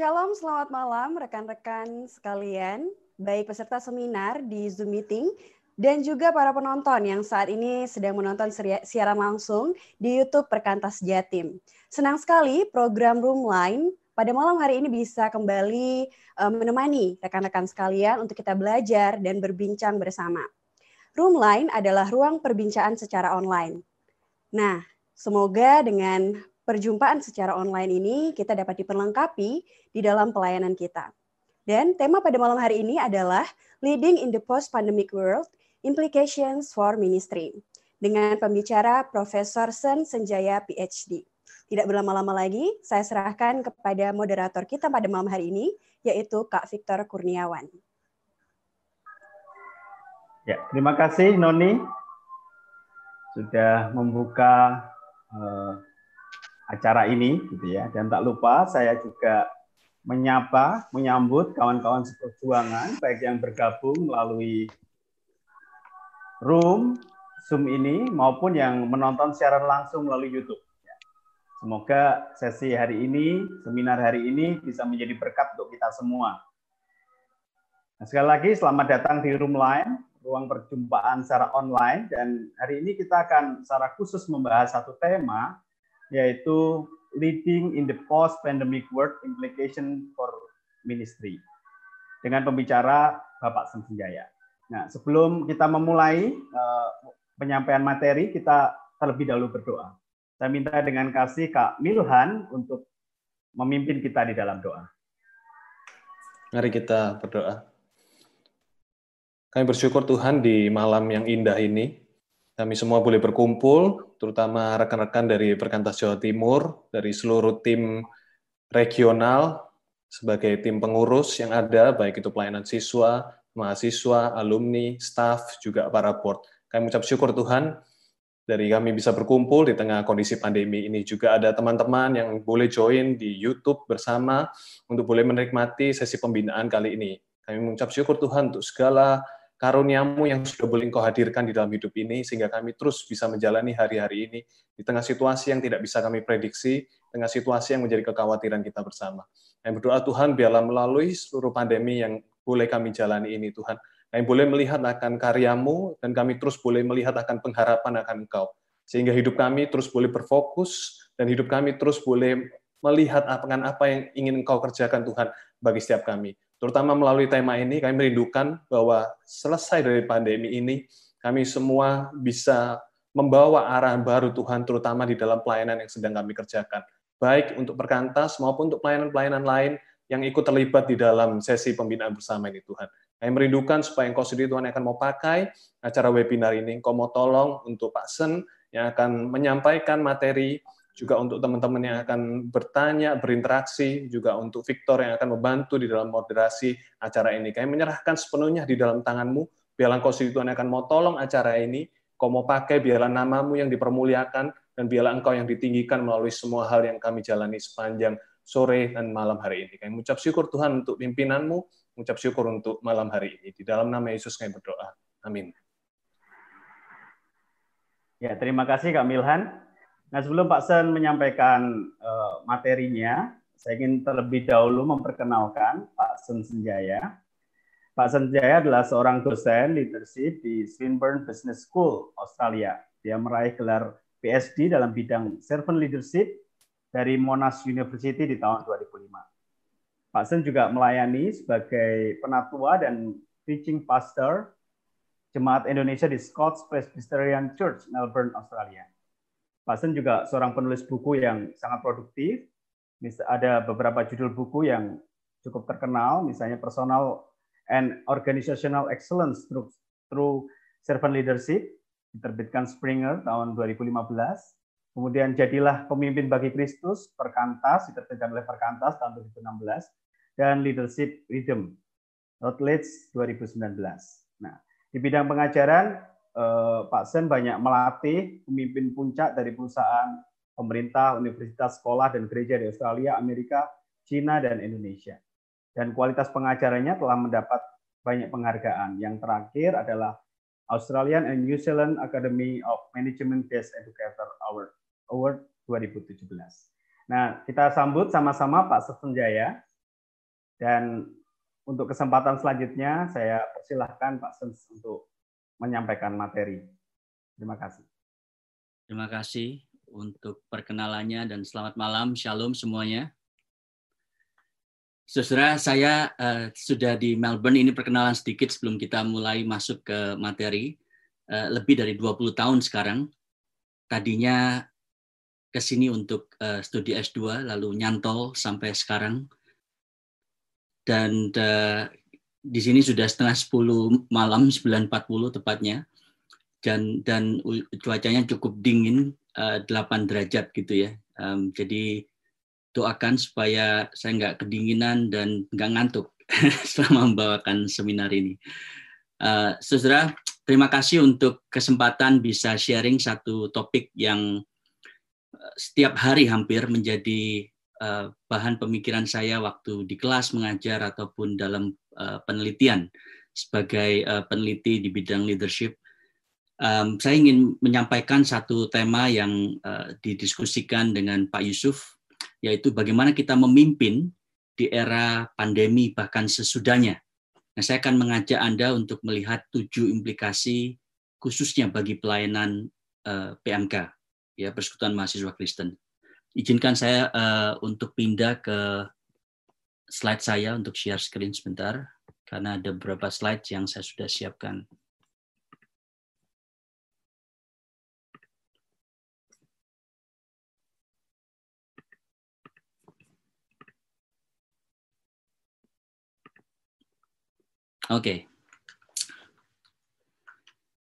Shalom, selamat malam rekan-rekan sekalian, baik peserta seminar di Zoom meeting dan juga para penonton yang saat ini sedang menonton siaran langsung di YouTube Perkantas Jatim. Senang sekali program Room Line pada malam hari ini bisa kembali eh, menemani rekan-rekan sekalian untuk kita belajar dan berbincang bersama. Room Line adalah ruang perbincangan secara online. Nah, semoga dengan perjumpaan secara online ini kita dapat diperlengkapi di dalam pelayanan kita. Dan tema pada malam hari ini adalah Leading in the Post-Pandemic World, Implications for Ministry, dengan pembicara Profesor Sen Senjaya PhD. Tidak berlama-lama lagi, saya serahkan kepada moderator kita pada malam hari ini, yaitu Kak Victor Kurniawan. Ya, terima kasih Noni sudah membuka uh, acara ini gitu ya. Dan tak lupa saya juga menyapa, menyambut kawan-kawan seperjuangan baik yang bergabung melalui room Zoom ini maupun yang menonton secara langsung melalui YouTube. Ya. Semoga sesi hari ini, seminar hari ini bisa menjadi berkat untuk kita semua. Nah, sekali lagi selamat datang di Room Line, ruang perjumpaan secara online dan hari ini kita akan secara khusus membahas satu tema yaitu Leading in the Post-Pandemic World Implication for Ministry dengan pembicara Bapak Senjaya. Nah, sebelum kita memulai uh, penyampaian materi, kita terlebih dahulu berdoa. Saya minta dengan kasih Kak Milhan untuk memimpin kita di dalam doa. Mari kita berdoa. Kami bersyukur Tuhan di malam yang indah ini, kami semua boleh berkumpul, terutama rekan-rekan dari Perkantas Jawa Timur, dari seluruh tim regional, sebagai tim pengurus yang ada, baik itu pelayanan siswa, mahasiswa, alumni, staff, juga para board. Kami ucap syukur Tuhan, dari kami bisa berkumpul di tengah kondisi pandemi ini. Juga ada teman-teman yang boleh join di YouTube bersama untuk boleh menikmati sesi pembinaan kali ini. Kami mengucap syukur Tuhan untuk segala karuniamu yang sudah boleh engkau hadirkan di dalam hidup ini, sehingga kami terus bisa menjalani hari-hari ini di tengah situasi yang tidak bisa kami prediksi, tengah situasi yang menjadi kekhawatiran kita bersama. Kami berdoa Tuhan, biarlah melalui seluruh pandemi yang boleh kami jalani ini Tuhan, kami boleh melihat akan karyamu, dan kami terus boleh melihat akan pengharapan akan Engkau. Sehingga hidup kami terus boleh berfokus, dan hidup kami terus boleh melihat apa apa yang ingin Engkau kerjakan Tuhan bagi setiap kami terutama melalui tema ini kami merindukan bahwa selesai dari pandemi ini kami semua bisa membawa arah baru Tuhan terutama di dalam pelayanan yang sedang kami kerjakan baik untuk perkantas maupun untuk pelayanan-pelayanan lain yang ikut terlibat di dalam sesi pembinaan bersama ini Tuhan. Kami merindukan supaya Engkau sendiri Tuhan akan mau pakai acara webinar ini, Engkau mau tolong untuk Pak Sen yang akan menyampaikan materi juga untuk teman-teman yang akan bertanya, berinteraksi, juga untuk Victor yang akan membantu di dalam moderasi acara ini. Kami menyerahkan sepenuhnya di dalam tanganmu, biarlah Engkau sendiri Tuhan akan mau tolong acara ini, Kau mau pakai, biarlah namamu yang dipermuliakan, dan biarlah Engkau yang ditinggikan melalui semua hal yang kami jalani sepanjang sore dan malam hari ini. Kami mengucap syukur Tuhan untuk pimpinanmu, mengucap syukur untuk malam hari ini. Di dalam nama Yesus kami berdoa. Amin. Ya, terima kasih Kak Milhan. Nah, sebelum Pak Sen menyampaikan uh, materinya, saya ingin terlebih dahulu memperkenalkan Pak Sen Senjaya. Pak Sen Senjaya adalah seorang dosen leadership di Swinburne Business School, Australia. Dia meraih gelar PhD dalam bidang servant leadership dari Monash University di tahun 2005. Pak Sen juga melayani sebagai penatua dan teaching pastor Jemaat Indonesia di Scots Presbyterian Church, Melbourne, Australia. Pasen juga seorang penulis buku yang sangat produktif. Ada beberapa judul buku yang cukup terkenal, misalnya Personal and Organizational Excellence through, through Servant Leadership, diterbitkan Springer tahun 2015. Kemudian Jadilah Pemimpin bagi Kristus, Perkantas, diterbitkan oleh Perkantas tahun 2016. Dan Leadership Rhythm, Routledge 2019. Nah, di bidang pengajaran, Eh, Pak Sen banyak melatih pemimpin puncak dari perusahaan, pemerintah, universitas, sekolah, dan gereja di Australia, Amerika, China, dan Indonesia. Dan kualitas pengajarannya telah mendapat banyak penghargaan. Yang terakhir adalah Australian and New Zealand Academy of Management Best Educator Award, Award 2017. Nah, kita sambut sama-sama Pak Sesenjaya. Dan untuk kesempatan selanjutnya saya persilahkan Pak Sens untuk menyampaikan materi. Terima kasih. Terima kasih untuk perkenalannya dan selamat malam. Shalom semuanya. Saudara, saya uh, sudah di Melbourne. Ini perkenalan sedikit sebelum kita mulai masuk ke materi. Uh, lebih dari 20 tahun sekarang. Tadinya ke sini untuk uh, studi S2, lalu nyantol sampai sekarang. Dan uh, di sini sudah setengah 10 malam, 9.40 tepatnya. Dan, dan cuacanya cukup dingin, uh, 8 derajat gitu ya. Um, jadi doakan supaya saya nggak kedinginan dan nggak ngantuk selama membawakan seminar ini. Uh, saudara, terima kasih untuk kesempatan bisa sharing satu topik yang setiap hari hampir menjadi bahan pemikiran saya waktu di kelas mengajar ataupun dalam uh, penelitian sebagai uh, peneliti di bidang leadership. Saya ingin menyampaikan satu tema yang didiskusikan dengan Pak Yusuf, yaitu bagaimana kita memimpin di era pandemi bahkan sesudahnya. Nah, saya akan mengajak Anda untuk melihat tujuh implikasi khususnya bagi pelayanan PMK ya Persekutuan Mahasiswa Kristen. Izinkan saya uh, untuk pindah ke slide saya untuk share screen sebentar karena ada beberapa slide yang saya sudah siapkan. Oke. Okay.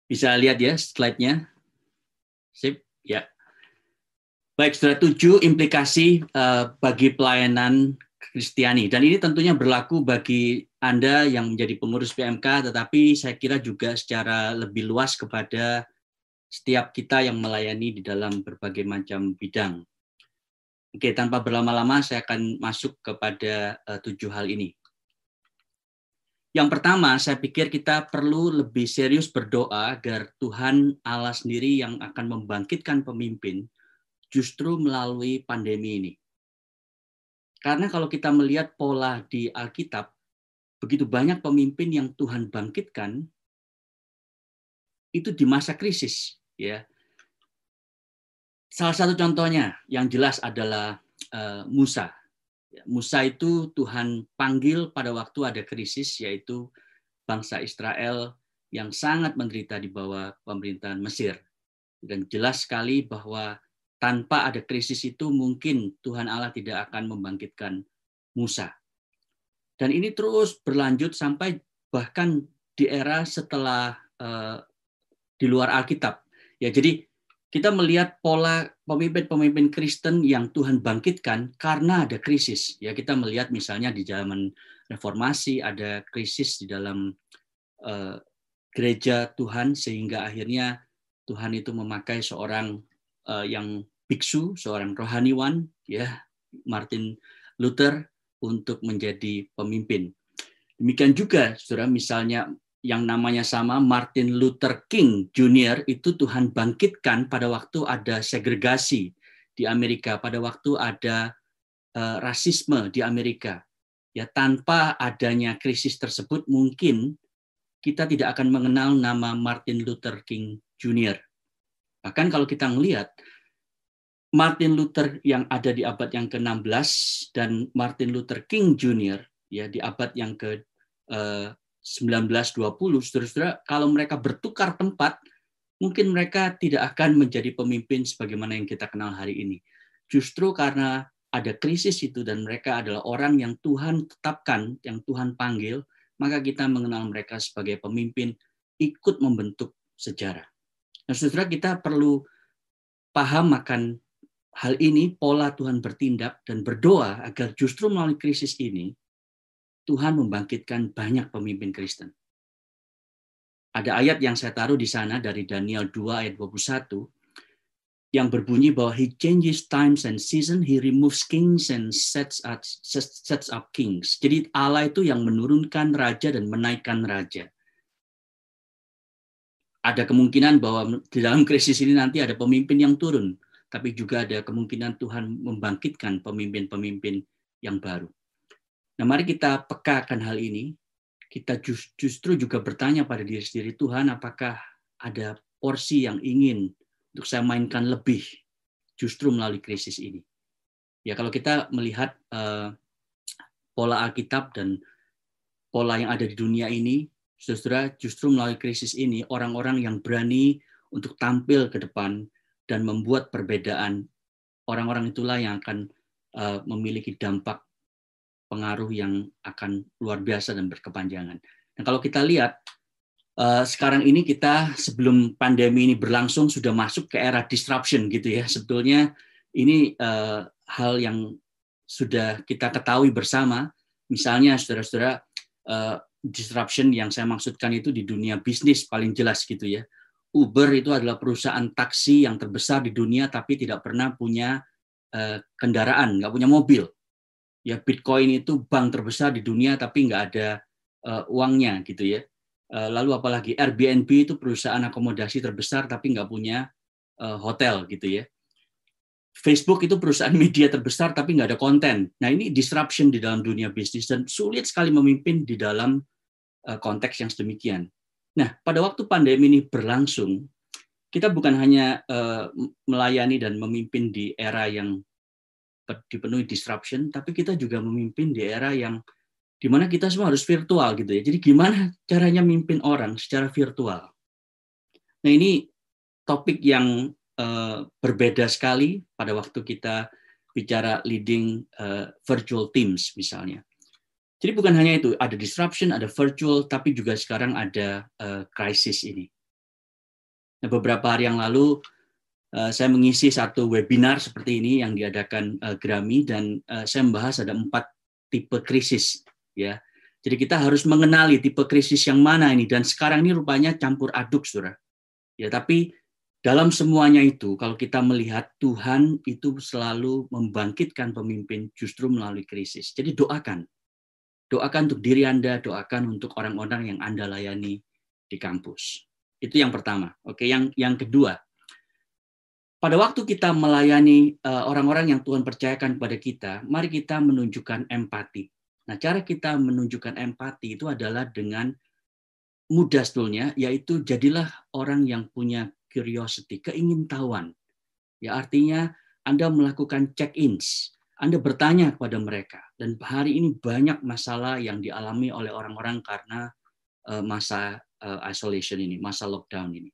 Bisa lihat ya slide-nya? Sip, ya. Baik, sudah tujuh implikasi uh, bagi pelayanan Kristiani. Dan ini tentunya berlaku bagi Anda yang menjadi pengurus PMK, tetapi saya kira juga secara lebih luas kepada setiap kita yang melayani di dalam berbagai macam bidang. Oke, tanpa berlama-lama saya akan masuk kepada uh, tujuh hal ini. Yang pertama, saya pikir kita perlu lebih serius berdoa agar Tuhan Allah sendiri yang akan membangkitkan pemimpin justru melalui pandemi ini. Karena kalau kita melihat pola di Alkitab, begitu banyak pemimpin yang Tuhan bangkitkan itu di masa krisis, ya. Salah satu contohnya yang jelas adalah uh, Musa. Ya, Musa itu Tuhan panggil pada waktu ada krisis, yaitu bangsa Israel yang sangat menderita di bawah pemerintahan Mesir. Dan jelas sekali bahwa tanpa ada krisis itu mungkin Tuhan Allah tidak akan membangkitkan Musa. Dan ini terus berlanjut sampai bahkan di era setelah uh, di luar Alkitab. Ya, jadi kita melihat pola pemimpin-pemimpin Kristen yang Tuhan bangkitkan karena ada krisis. Ya, kita melihat misalnya di zaman reformasi ada krisis di dalam uh, gereja Tuhan sehingga akhirnya Tuhan itu memakai seorang uh, yang biksu, seorang rohaniwan, ya Martin Luther untuk menjadi pemimpin. Demikian juga, saudara, misalnya yang namanya sama Martin Luther King Jr. itu Tuhan bangkitkan pada waktu ada segregasi di Amerika, pada waktu ada uh, rasisme di Amerika. Ya tanpa adanya krisis tersebut mungkin kita tidak akan mengenal nama Martin Luther King Jr. Bahkan kalau kita melihat Martin Luther yang ada di abad yang ke-16 dan Martin Luther King Jr. ya di abad yang ke uh, 1920 saudara-saudara kalau mereka bertukar tempat mungkin mereka tidak akan menjadi pemimpin sebagaimana yang kita kenal hari ini. Justru karena ada krisis itu dan mereka adalah orang yang Tuhan tetapkan, yang Tuhan panggil, maka kita mengenal mereka sebagai pemimpin ikut membentuk sejarah. Nah, saudara kita perlu paham akan hal ini pola Tuhan bertindak dan berdoa agar justru melalui krisis ini Tuhan membangkitkan banyak pemimpin Kristen. Ada ayat yang saya taruh di sana dari Daniel 2 ayat 21 yang berbunyi bahwa he changes times and season, he removes kings and sets up, sets up kings. Jadi Allah itu yang menurunkan raja dan menaikkan raja. Ada kemungkinan bahwa di dalam krisis ini nanti ada pemimpin yang turun tapi juga ada kemungkinan Tuhan membangkitkan pemimpin-pemimpin yang baru. Nah, mari kita pekakan hal ini. Kita justru juga bertanya pada diri sendiri, Tuhan, apakah ada porsi yang ingin untuk saya mainkan lebih justru melalui krisis ini? Ya, kalau kita melihat uh, pola Alkitab dan pola yang ada di dunia ini, saudara, justru melalui krisis ini orang-orang yang berani untuk tampil ke depan dan membuat perbedaan, orang-orang itulah yang akan uh, memiliki dampak pengaruh yang akan luar biasa dan berkepanjangan. Nah, kalau kita lihat uh, sekarang ini kita sebelum pandemi ini berlangsung sudah masuk ke era disruption gitu ya. Sebetulnya ini uh, hal yang sudah kita ketahui bersama. Misalnya saudara-saudara disruption yang saya maksudkan itu di dunia bisnis paling jelas gitu ya. Uber itu adalah perusahaan taksi yang terbesar di dunia tapi tidak pernah punya uh, kendaraan, nggak punya mobil. Ya Bitcoin itu bank terbesar di dunia tapi nggak ada uh, uangnya gitu ya. Uh, lalu apalagi Airbnb itu perusahaan akomodasi terbesar tapi nggak punya hotel gitu ya. Facebook itu perusahaan media terbesar tapi nggak ada konten. Nah ini disruption di dalam dunia bisnis dan sulit sekali memimpin di dalam eh, konteks yang sedemikian. Nah pada waktu pandemi ini berlangsung, kita bukan hanya eh, melayani dan memimpin di era yang dipenuhi disruption, tapi kita juga memimpin di era yang di mana kita semua harus virtual gitu ya. Jadi gimana caranya memimpin orang secara virtual? Nah ini topik yang Eh, berbeda sekali pada waktu kita bicara leading uh, virtual teams misalnya. Jadi bukan hanya itu, ada disruption, ada virtual, tapi juga sekarang ada uh, ini. Nah, beberapa hari yang lalu uh, saya mengisi satu webinar seperti ini yang diadakan uh, Grammy dan uh, saya membahas ada empat tipe krisis ya. Jadi kita harus mengenali tipe krisis yang mana ini dan sekarang ini rupanya campur aduk, Saudara. Ya, tapi dalam semuanya itu, kalau kita melihat Tuhan itu selalu membangkitkan pemimpin justru melalui krisis. Jadi doakan. Doakan untuk diri Anda, doakan untuk orang-orang yang Anda layani di kampus. Itu yang pertama. Oke, yang yang kedua. Pada waktu kita melayani eh, orang-orang yang Tuhan percayakan kepada kita, mari kita menunjukkan empati. Nah, cara kita menunjukkan empati itu adalah dengan mudah sebetulnya, yaitu jadilah orang yang punya curiosity, keingintahuan. Ya artinya Anda melakukan check-ins, Anda bertanya kepada mereka. Dan hari ini banyak masalah yang dialami oleh orang-orang karena eh, masa eh, isolation ini, masa lockdown ini.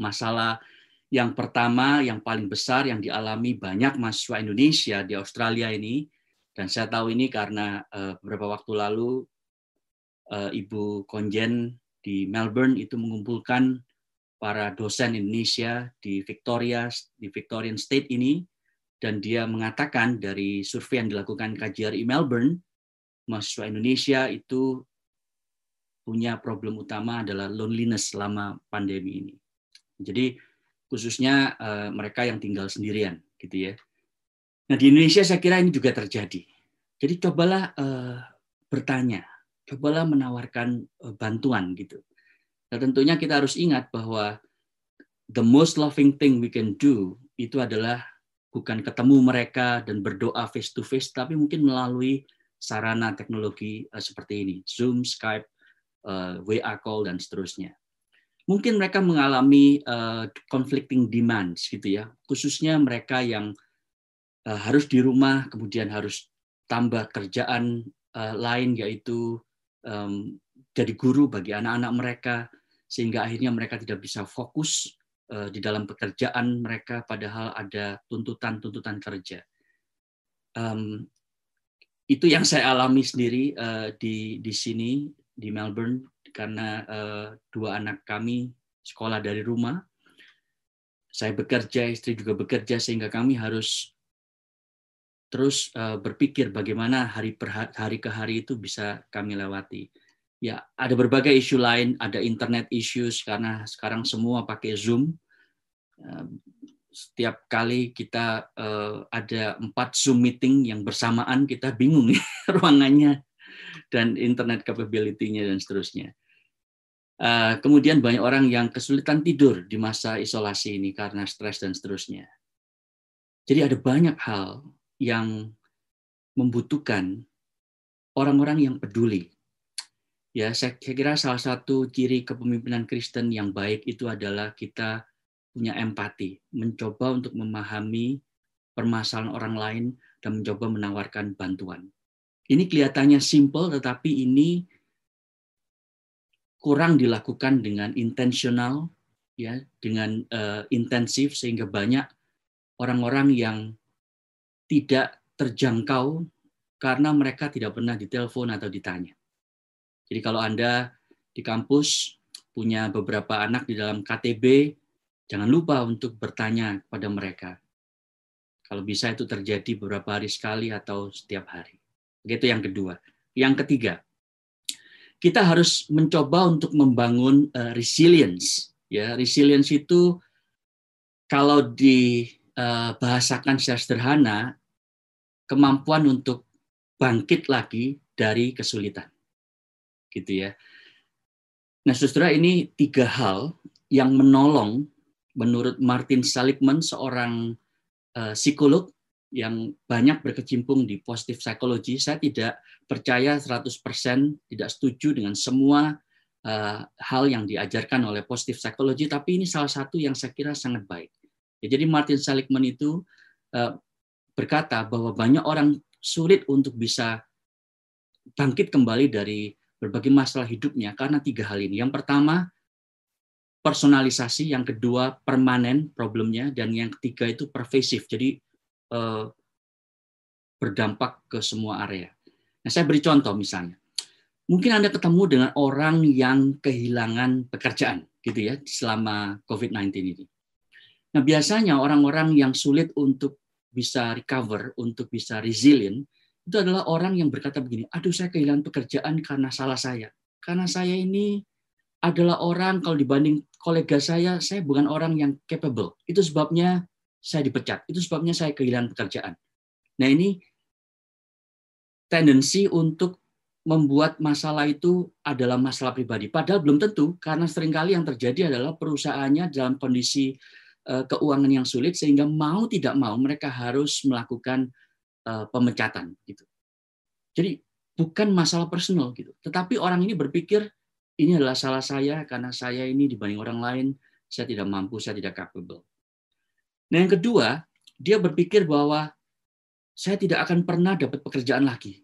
Masalah yang pertama, yang paling besar yang dialami banyak mahasiswa Indonesia di Australia ini, dan saya tahu ini karena eh, beberapa waktu lalu Ibu Konjen di Melbourne itu mengumpulkan para dosen Indonesia di Victoria di Victorian State ini dan dia mengatakan dari survei yang dilakukan KJRI Melbourne mahasiswa Indonesia itu punya problem utama adalah loneliness selama pandemi ini. Jadi khususnya uh, mereka yang tinggal sendirian gitu ya. Nah di Indonesia saya kira ini juga terjadi. Jadi cobalah uh, bertanya, cobalah menawarkan uh, bantuan gitu. Nah, tentunya kita harus ingat bahwa the most loving thing we can do itu adalah bukan ketemu mereka dan berdoa face to face, tapi mungkin melalui sarana teknologi uh, seperti ini, Zoom, Skype, eh, WA call dan seterusnya. Mungkin mereka mengalami uh, conflicting demands gitu ya, khususnya mereka yang harus di rumah, kemudian harus tambah kerjaan lain yaitu jadi guru bagi anak-anak mereka, sehingga akhirnya mereka tidak bisa fokus eh, di dalam pekerjaan mereka padahal ada tuntutan-tuntutan kerja. Um, itu yang saya alami sendiri uh, di di sini di Melbourne karena uh, dua anak kami sekolah dari rumah. Saya bekerja, istri juga bekerja sehingga kami harus terus uh, berpikir bagaimana hari per hari ke hari itu bisa kami lewati ya ada berbagai isu lain, ada internet issues karena sekarang semua pakai Zoom. Setiap kali kita uh, ada empat Zoom meeting yang bersamaan, kita bingung nih ruangannya dan internet capability-nya dan seterusnya. Uh, kemudian banyak orang yang kesulitan tidur di masa isolasi ini karena stres dan seterusnya. Jadi ada banyak hal yang membutuhkan orang-orang yang peduli. Ya, saya, kira salah satu ciri kepemimpinan Kristen yang baik itu adalah kita punya empati, mencoba untuk memahami permasalahan orang lain dan mencoba menawarkan bantuan. Ini kelihatannya simple, tetapi ini kurang dilakukan dengan intensional, ya, dengan uh, intensif sehingga banyak orang-orang yang tidak terjangkau karena mereka tidak pernah ditelepon atau ditanya. Jadi kalau Anda di kampus punya beberapa anak di dalam KTB, jangan lupa untuk bertanya kepada mereka. Kalau bisa itu terjadi beberapa hari sekali atau setiap hari. Itu yang kedua. Yang ketiga, kita harus mencoba untuk membangun uh, resilience. Ya, resilience itu kalau dibahasakan uh, secara sederhana kemampuan untuk bangkit lagi dari kesulitan. Gitu ya. Nah, Saudara ini tiga hal yang menolong menurut Martin Seligman seorang uh, psikolog yang banyak berkecimpung di positif psikologi. Saya tidak percaya 100% tidak setuju dengan semua uh, hal yang diajarkan oleh positif psikologi, tapi ini salah satu yang saya kira sangat baik. Ya, jadi Martin Seligman itu uh, berkata bahwa banyak orang sulit untuk bisa bangkit kembali dari berbagai masalah hidupnya karena tiga hal ini. Yang pertama, personalisasi, yang kedua permanen problemnya, dan yang ketiga itu pervasif, jadi eh, berdampak ke semua area. Nah, saya beri contoh misalnya, mungkin Anda ketemu dengan orang yang kehilangan pekerjaan, gitu ya, selama COVID-19 ini. Nah, biasanya orang-orang yang sulit untuk bisa recover, untuk bisa resilient, itu adalah orang yang berkata begini, aduh saya kehilangan pekerjaan karena salah saya. Karena saya ini adalah orang, kalau dibanding kolega saya, saya bukan orang yang capable. Itu sebabnya saya dipecat. Itu sebabnya saya kehilangan pekerjaan. Nah ini tendensi untuk membuat masalah itu adalah masalah pribadi. Padahal belum tentu, karena sering kali yang terjadi adalah perusahaannya dalam kondisi Eh, keuangan yang sulit sehingga mau tidak mau mereka harus melakukan uh, pemecatan gitu. Jadi bukan masalah personal gitu, tetapi orang ini berpikir ini adalah salah saya karena saya ini dibanding orang lain saya tidak mampu, saya tidak capable. Nah, yang kedua, dia berpikir bahwa saya tidak akan pernah dapat pekerjaan lagi.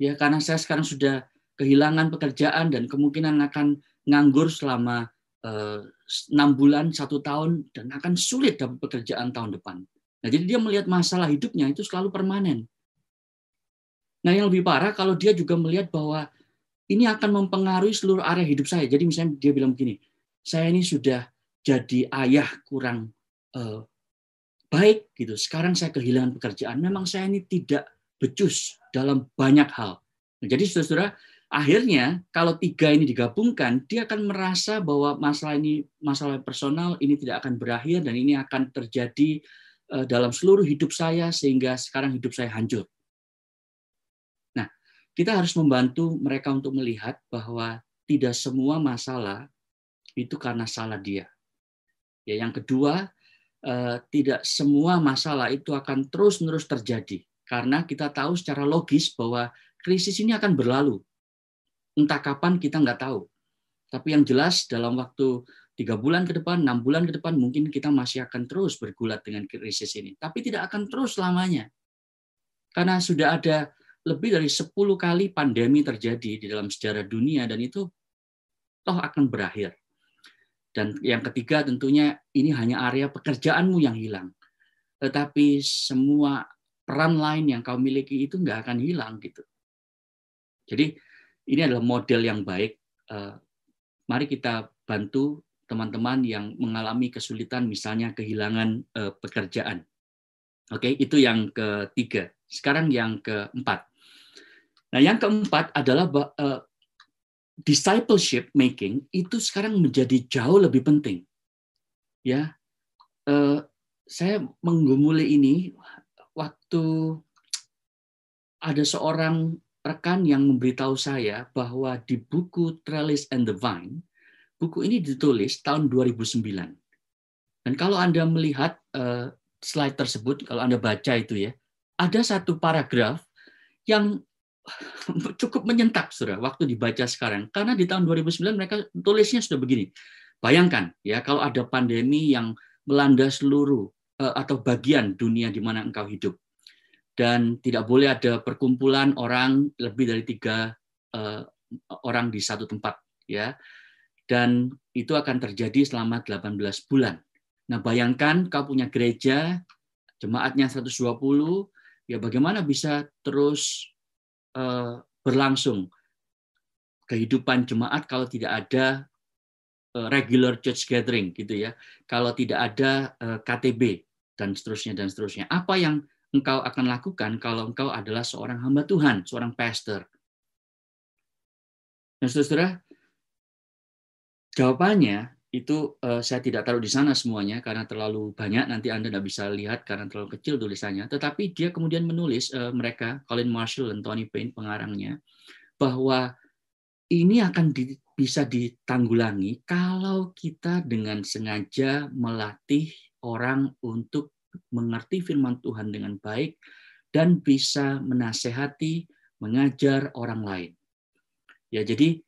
Ya, karena saya sekarang sudah kehilangan pekerjaan dan kemungkinan akan nganggur selama Eh, enam bulan, satu tahun, dan akan sulit dapat pekerjaan tahun depan. Nah, jadi dia melihat masalah hidupnya itu selalu permanen. Nah, yang lebih parah kalau dia juga melihat bahwa ini akan mempengaruhi seluruh area hidup saya. Jadi misalnya dia bilang begini, saya ini sudah jadi ayah kurang uh, baik gitu. Sekarang saya kehilangan pekerjaan. Memang saya ini tidak becus dalam banyak hal. Nah, jadi saudara-saudara, akhirnya kalau tiga ini digabungkan dia akan merasa bahwa masalah ini masalah personal ini tidak akan berakhir dan ini akan terjadi dalam seluruh hidup saya sehingga sekarang hidup saya hancur. Nah, kita harus membantu mereka untuk melihat bahwa tidak semua masalah itu karena salah dia. Ya, yang kedua, eh, tidak semua masalah itu akan terus-menerus terjadi karena kita tahu secara logis bahwa krisis ini akan berlalu entah kapan kita nggak tahu. Tapi yang jelas dalam waktu tiga bulan ke depan, enam bulan ke depan, mungkin kita masih akan terus bergulat dengan krisis ini. Tapi tidak akan terus selamanya. Karena sudah ada lebih dari 10 kali pandemi terjadi di dalam sejarah dunia dan itu toh akan berakhir. Dan yang ketiga tentunya ini hanya area pekerjaanmu yang hilang. Tetapi semua peran lain yang kau miliki itu nggak akan hilang gitu. Jadi ini adalah model yang baik. Eh, mari kita bantu teman-teman yang mengalami kesulitan, misalnya kehilangan eh, pekerjaan. Oke, itu yang ketiga. Sekarang yang keempat. Nah, yang keempat adalah uh, discipleship making itu sekarang menjadi jauh lebih penting. Ya, uh, saya menggumuli ini waktu ada seorang rekan yang memberitahu saya bahwa di buku Trellis and the Vine, buku ini ditulis tahun 2009. Dan kalau Anda melihat uh, slide tersebut, kalau Anda baca itu ya, ada satu paragraf yang cukup menyentak sudah waktu dibaca sekarang karena di tahun 2009 mereka tulisnya sudah begini. Bayangkan ya kalau ada pandemi yang melanda seluruh uh, atau bagian dunia di mana engkau hidup dan tidak boleh ada perkumpulan orang lebih dari tiga uh, orang di satu tempat ya dan itu akan terjadi selama 18 bulan. Nah, bayangkan kau punya gereja jemaatnya 120 ya bagaimana bisa terus uh, berlangsung kehidupan jemaat kalau tidak ada uh, regular church gathering gitu ya. Kalau tidak ada uh, KTB dan seterusnya dan seterusnya. Apa yang engkau akan lakukan kalau engkau adalah seorang hamba Tuhan, seorang pastor? Nah, saudara, jawabannya itu uh, saya tidak taruh di sana semuanya karena terlalu banyak. Nanti anda tidak bisa lihat karena terlalu kecil tulisannya. Tetapi dia kemudian menulis uh, mereka Colin Marshall dan Tony Payne pengarangnya bahwa ini akan di, bisa ditanggulangi kalau kita dengan sengaja melatih orang untuk mengerti firman Tuhan dengan baik dan bisa menasehati mengajar orang lain. Ya jadi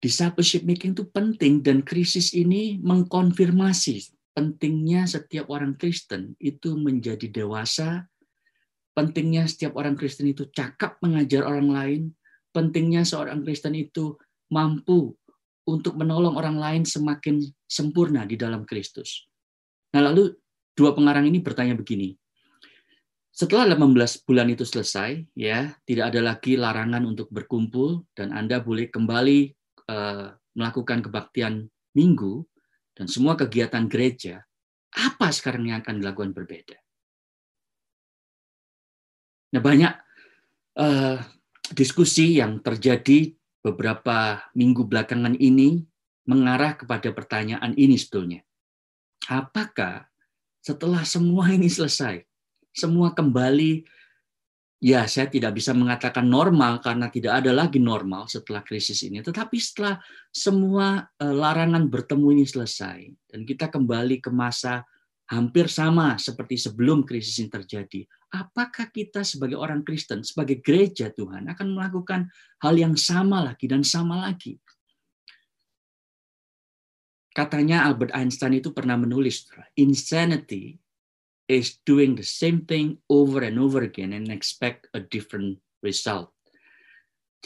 discipleship making itu penting dan krisis ini mengkonfirmasi pentingnya setiap orang Kristen itu menjadi dewasa, pentingnya setiap orang Kristen itu cakap mengajar orang lain, pentingnya seorang Kristen itu mampu untuk menolong orang lain semakin sempurna di dalam Kristus. Nah, lalu dua pengarang ini bertanya begini. Setelah 18 bulan itu selesai, ya, tidak ada lagi larangan untuk berkumpul dan Anda boleh kembali Eh, melakukan kebaktian minggu dan semua kegiatan gereja, apa sekarang yang akan dilakukan berbeda? Nah, banyak uh, diskusi yang terjadi beberapa minggu belakangan ini mengarah kepada pertanyaan ini sebetulnya. Apakah setelah semua ini selesai, semua kembali ya saya tidak bisa mengatakan normal karena tidak ada lagi normal setelah krisis ini. Tetapi setelah semua eh, larangan bertemu ini selesai dan kita kembali ke masa hampir sama seperti sebelum krisis ini terjadi, apakah kita sebagai orang Kristen, sebagai gereja Tuhan akan melakukan hal yang sama lagi dan sama lagi? Katanya Albert Einstein itu pernah menulis, insanity is doing the same thing over and over again and expect a different result.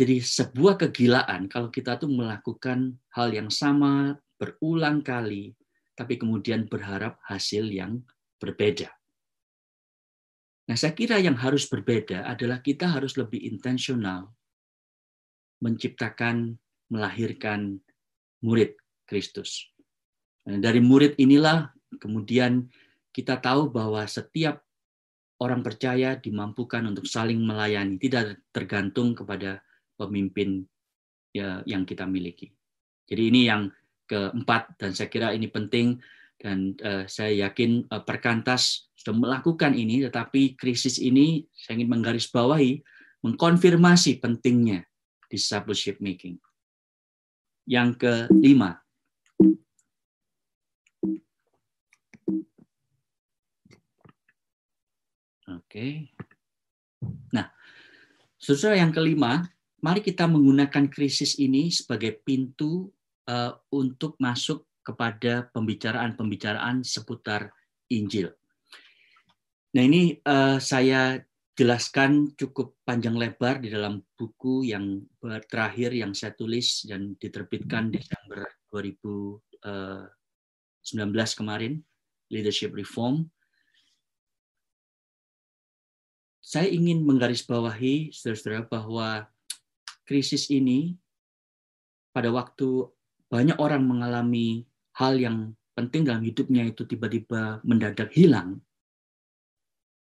Jadi sebuah kegilaan kalau kita tuh melakukan hal yang sama berulang kali, tapi kemudian berharap hasil yang berbeda. Nah, saya kira yang harus berbeda adalah kita harus lebih intensional menciptakan, melahirkan murid Kristus. Nah, dari murid inilah kemudian kita tahu bahwa setiap orang percaya dimampukan untuk saling melayani, tidak tergantung kepada pemimpin ya, yang kita miliki. Jadi ini yang keempat dan saya kira ini penting dan uh, saya yakin uh, Perkantas sudah melakukan ini, tetapi krisis ini saya ingin menggarisbawahi, mengkonfirmasi pentingnya discipleship making. Yang kelima, Oke. Nah, saudara yang kelima, mari kita menggunakan krisis ini sebagai pintu uh, untuk masuk kepada pembicaraan-pembicaraan seputar Injil. Nah ini uh, saya jelaskan cukup panjang lebar di dalam buku yang terakhir yang saya tulis dan diterbitkan Desember 2019 eh, kemarin, Leadership Reform saya ingin menggarisbawahi saudara-saudara bahwa krisis ini pada waktu banyak orang mengalami hal yang penting dalam hidupnya itu tiba-tiba mendadak hilang.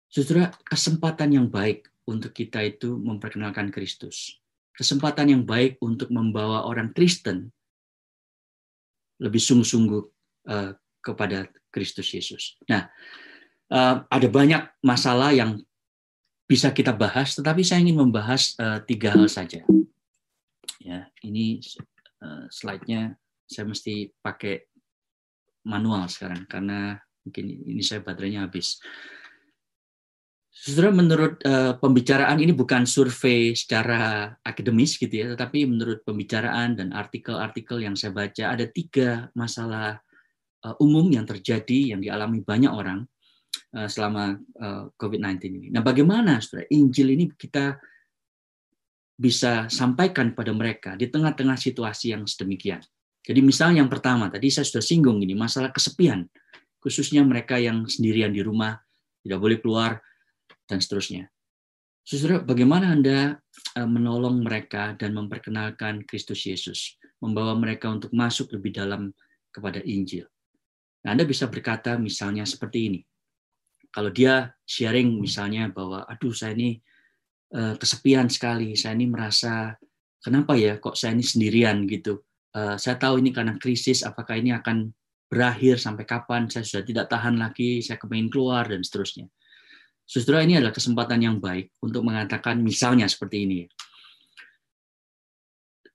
Saudara, kesempatan yang baik untuk kita itu memperkenalkan Kristus. Kesempatan yang baik untuk membawa orang Kristen lebih sungguh-sungguh uh, kepada Kristus Yesus. Nah, uh, ada banyak masalah yang bisa kita bahas, tetapi saya ingin membahas uh, tiga hal saja. Ya, ini uh, slide-nya saya mesti pakai manual sekarang karena mungkin ini saya baterainya habis. Saudara, menurut uh, pembicaraan ini bukan survei secara akademis gitu ya, tetapi menurut pembicaraan dan artikel-artikel yang saya baca ada tiga masalah uh, umum yang terjadi yang dialami banyak orang selama uh, COVID-19 ini. Nah, bagaimana saudara Injil ini kita bisa sampaikan pada mereka di tengah-tengah situasi yang sedemikian? Jadi misalnya yang pertama tadi saya sudah singgung ini masalah kesepian, khususnya mereka yang sendirian di rumah tidak boleh keluar dan seterusnya. Saudara, bagaimana Anda eh, menolong mereka dan memperkenalkan Kristus Yesus, membawa mereka untuk masuk lebih dalam kepada Injil? Nah, Anda bisa berkata misalnya seperti ini. Kalau dia sharing misalnya bahwa, aduh saya ini eh, kesepian sekali, saya ini merasa, kenapa ya kok saya ini sendirian gitu. Eh, saya tahu ini karena krisis, apakah ini akan berakhir sampai kapan, saya sudah tidak tahan lagi, saya kepingin keluar, dan seterusnya Saudara ini adalah kesempatan yang baik untuk mengatakan misalnya seperti ini.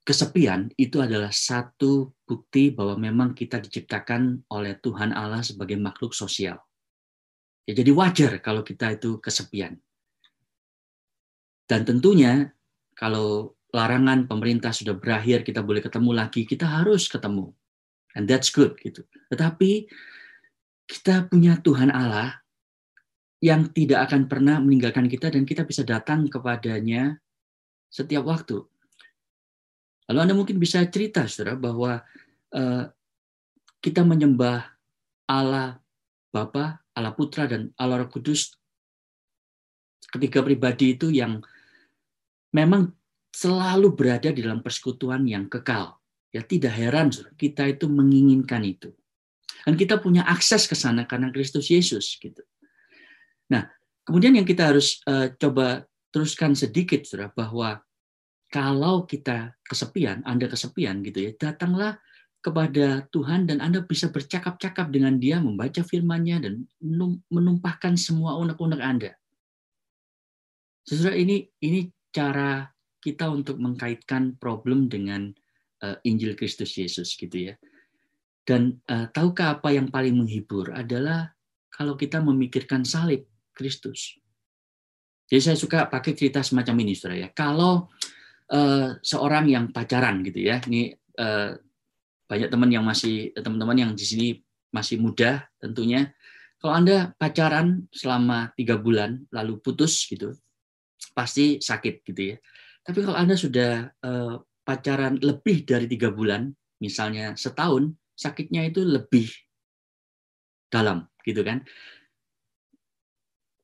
Kesepian itu adalah satu bukti bahwa memang kita diciptakan oleh Tuhan Allah sebagai makhluk sosial. Ya, jadi wajar kalau kita itu kesepian. Dan tentunya kalau larangan pemerintah sudah berakhir, kita boleh ketemu lagi, kita harus ketemu. And that's good gitu. Tetapi kita punya Tuhan Allah yang tidak akan pernah meninggalkan kita dan kita bisa datang kepadanya setiap waktu. Lalu Anda mungkin bisa cerita, saudara, bahwa uh, kita menyembah Allah Bapa, Allah Putra, dan Allah Roh Kudus ketiga pribadi itu yang memang selalu berada di dalam persekutuan yang kekal. Ya tidak heran kita itu menginginkan itu. Dan kita punya akses ke sana karena Kristus Yesus gitu. Nah, kemudian yang kita harus uh, coba teruskan sedikit, saudara, bahwa kalau kita kesepian, Anda kesepian gitu ya, datanglah kepada Tuhan dan Anda bisa bercakap-cakap dengan Dia, membaca firman-Nya dan menumpahkan semua unek-unek Anda. Saudara, ini ini cara kita untuk mengkaitkan problem dengan uh, Injil Kristus Yesus gitu ya. Dan uh, tahukah apa yang paling menghibur adalah kalau kita memikirkan salib. Kristus. Jadi saya suka pakai cerita semacam ini, saudara ya. Kalau uh, seorang yang pacaran gitu ya, ini uh, banyak teman yang masih teman-teman yang di sini masih muda tentunya. Kalau anda pacaran selama tiga bulan lalu putus gitu, pasti sakit gitu ya. Tapi kalau anda sudah uh, pacaran lebih dari tiga bulan, misalnya setahun, sakitnya itu lebih dalam gitu kan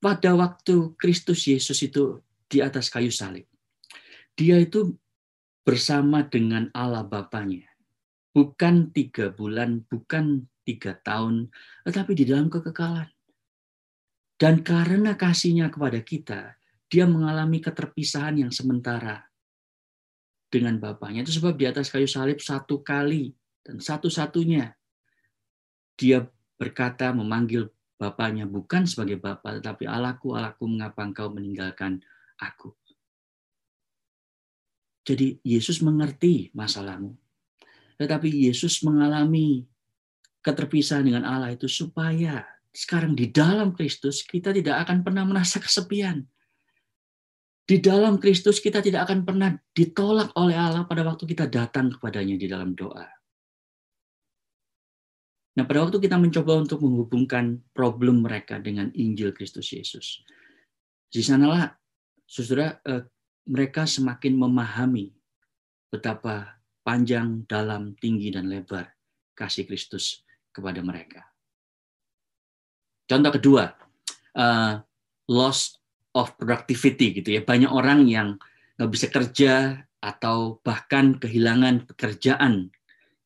pada waktu Kristus Yesus itu di atas kayu salib, dia itu bersama dengan Allah Bapaknya. Bukan tiga bulan, bukan tiga tahun, tetapi di dalam kekekalan. Dan karena kasihnya kepada kita, dia mengalami keterpisahan yang sementara dengan Bapaknya. Itu sebab di atas kayu salib satu kali dan satu-satunya dia berkata memanggil Bapaknya bukan sebagai Bapa, tetapi Allahku, Allahku, mengapa engkau meninggalkan aku? Jadi Yesus mengerti masalahmu. Tetapi Yesus mengalami keterpisahan dengan Allah itu supaya sekarang di dalam Kristus kita tidak akan pernah merasa kesepian. Di dalam Kristus kita tidak akan pernah ditolak oleh Allah pada waktu kita datang kepadanya di dalam doa. Nah, pada waktu kita mencoba untuk menghubungkan problem mereka dengan Injil Kristus Yesus, di sanalah, saudara, eh, mereka semakin memahami betapa panjang, dalam, tinggi, dan lebar kasih Kristus kepada mereka. Contoh kedua, uh, loss of productivity gitu ya. Banyak orang yang nggak bisa kerja atau bahkan kehilangan pekerjaan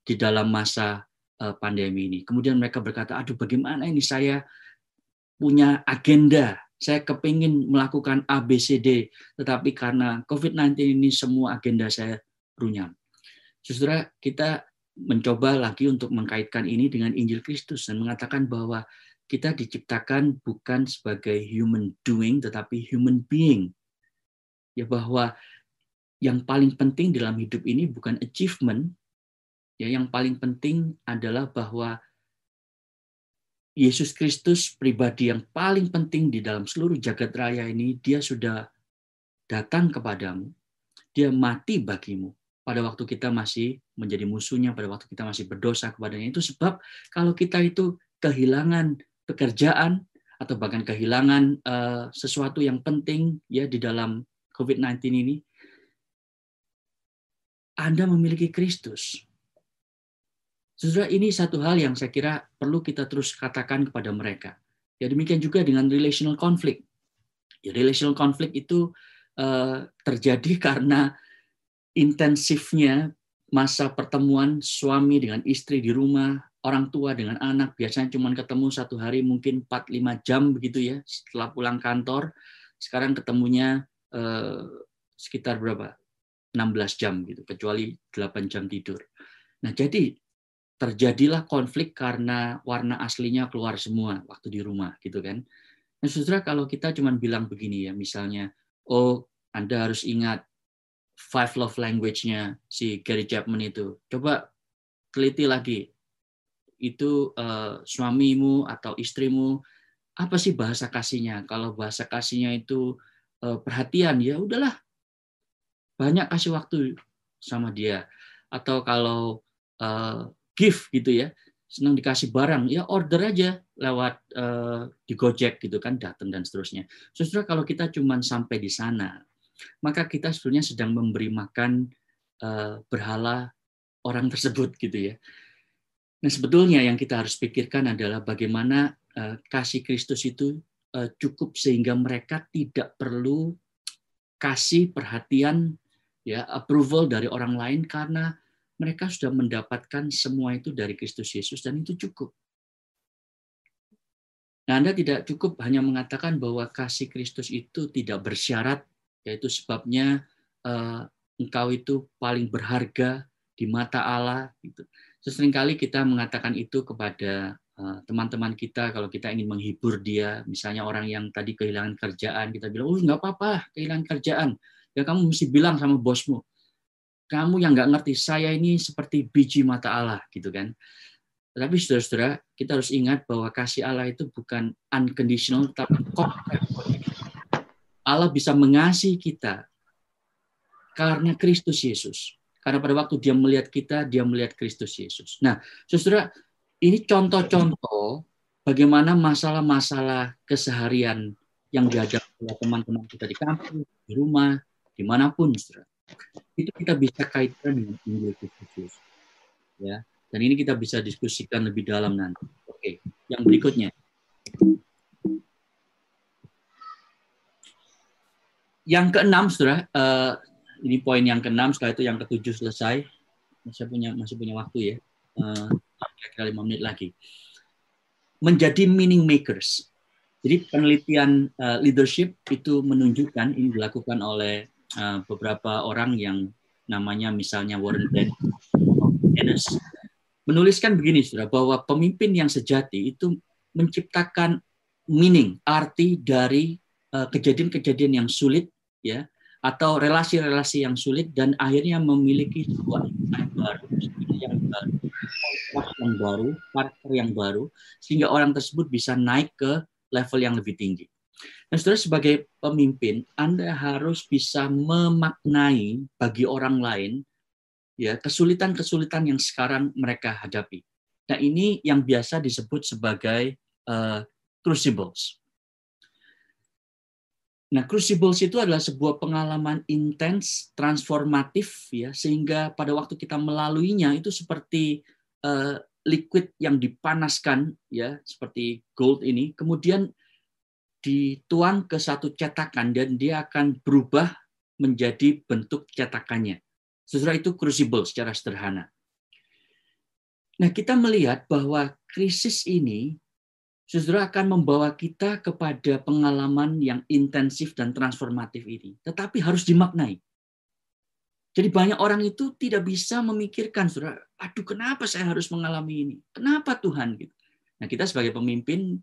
di dalam masa Eh, pandemi ini. Kemudian mereka berkata, aduh bagaimana ini saya punya agenda, saya kepingin melakukan ABCD, tetapi karena COVID-19 ini semua agenda saya runyam. Saudara, kita mencoba lagi untuk mengkaitkan ini dengan Injil Kristus dan mengatakan bahwa kita diciptakan bukan sebagai human doing, tetapi human being. Ya bahwa yang paling penting dalam hidup ini bukan achievement, Ya, yang paling penting adalah bahwa Yesus Kristus pribadi yang paling penting di dalam seluruh jagat raya ini, dia sudah datang kepadamu, dia mati bagimu pada waktu kita masih menjadi musuhnya, pada waktu kita masih berdosa kepadanya. Itu sebab kalau kita itu kehilangan pekerjaan atau bahkan kehilangan uh, sesuatu yang penting ya di dalam COVID-19 ini, Anda memiliki Kristus. Saudara, ini satu hal yang saya kira perlu kita terus katakan kepada mereka. Ya demikian juga dengan relational conflict. Ya relational conflict itu uh, terjadi karena intensifnya masa pertemuan suami dengan istri di rumah, orang tua dengan anak, biasanya cuma ketemu satu hari mungkin 4-5 jam begitu ya setelah pulang kantor. Sekarang ketemunya uh, sekitar berapa? 16 jam gitu, kecuali 8 jam tidur. Nah, jadi terjadilah konflik karena warna aslinya keluar semua waktu di rumah gitu kan. Nah, saudara kalau kita cuma bilang begini ya, misalnya, oh Anda harus ingat five love language-nya si Gary Chapman itu. Coba teliti lagi. Itu uh, suamimu atau istrimu apa sih bahasa kasihnya? Kalau bahasa kasihnya itu uh, perhatian, ya udahlah. Banyak kasih waktu sama dia. Atau kalau uh, gift gitu ya senang dikasih barang ya order aja lewat uh, di Gojek gitu kan datang dan seterusnya. Saudara kalau kita cuma sampai di sana maka kita sebenarnya sedang memberi makan uh, berhala orang tersebut gitu ya. Nah sebetulnya yang kita harus pikirkan adalah bagaimana uh, kasih Kristus itu uh, cukup sehingga mereka tidak perlu kasih perhatian ya approval dari orang lain karena mereka sudah mendapatkan semua itu dari Kristus Yesus dan itu cukup. Nah, Anda tidak cukup hanya mengatakan bahwa kasih Kristus itu tidak bersyarat, yaitu sebabnya uh, engkau itu paling berharga di mata Allah. Gitu. Seringkali kita mengatakan itu kepada eh, teman-teman kita kalau kita ingin menghibur dia, misalnya orang yang tadi kehilangan kerjaan, kita bilang, oh nggak apa-apa kehilangan kerjaan, ya kamu mesti bilang sama bosmu, kamu yang nggak ngerti saya ini seperti biji mata Allah gitu kan. Tapi saudara-saudara, kita harus ingat bahwa kasih Allah itu bukan unconditional, tapi Allah bisa mengasihi kita karena Kristus Yesus. Karena pada waktu dia melihat kita, dia melihat Kristus Yesus. Nah, saudara, ini contoh-contoh bagaimana masalah-masalah keseharian yang dihadapi oleh teman-teman kita di kampus, di rumah, di mana pun, saudara itu kita bisa kaitkan dengan Injil Kristus. Ya, dan ini kita bisa diskusikan lebih dalam nanti. Oke, yang berikutnya. Yang keenam, saudara, uh, ini poin yang keenam, setelah itu yang ketujuh selesai. Saya punya masih punya waktu ya, uh, kira-kira lima menit lagi. Menjadi meaning makers. Jadi penelitian uh, leadership itu menunjukkan ini dilakukan oleh uh, beberapa orang yang namanya misalnya Warren Dennis menuliskan begini sudah bahwa pemimpin yang sejati itu menciptakan meaning arti dari eh, kejadian-kejadian uh, yang sulit ya atau relasi-relasi yang sulit dan akhirnya memiliki sebuah yang baru yang baru yang baru karakter yang baru sehingga orang tersebut bisa naik ke level yang lebih tinggi Nah, saudara sebagai pemimpin, Anda harus bisa memaknai bagi orang lain ya kesulitan-kesulitan yang sekarang mereka hadapi. Nah, ini yang biasa disebut sebagai uh, crucibles. Nah, crucibles itu adalah sebuah pengalaman intens, transformatif, ya, sehingga pada waktu kita melaluinya itu seperti uh, liquid yang dipanaskan, ya, seperti gold ini, kemudian dituang ke satu cetakan dan dia akan berubah menjadi bentuk cetakannya. Sesudah itu crucible secara sederhana. Nah, kita melihat bahwa krisis ini saudara akan membawa kita kepada pengalaman yang intensif dan transformatif ini. Tetapi harus dimaknai. Jadi banyak orang itu tidak bisa memikirkan, saudara, aduh kenapa saya harus mengalami ini? Kenapa Tuhan? Gitu. Nah kita sebagai pemimpin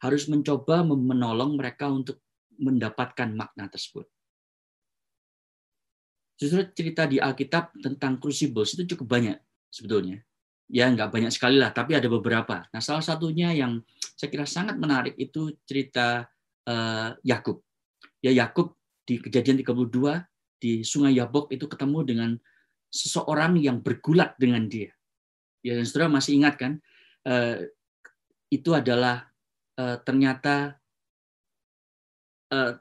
harus mencoba menolong mereka untuk mendapatkan makna tersebut. Justru cerita di Alkitab tentang crucibles itu cukup banyak sebetulnya. Ya, nggak banyak sekali lah, tapi ada beberapa. Nah, salah satunya yang saya kira sangat menarik itu cerita uh, Yakub. Ya, Yakub di kejadian 32 di Sungai Yabok itu ketemu dengan seseorang yang bergulat dengan dia. Ya, dan saudara masih ingat kan? Uh, itu adalah uh, ternyata uh,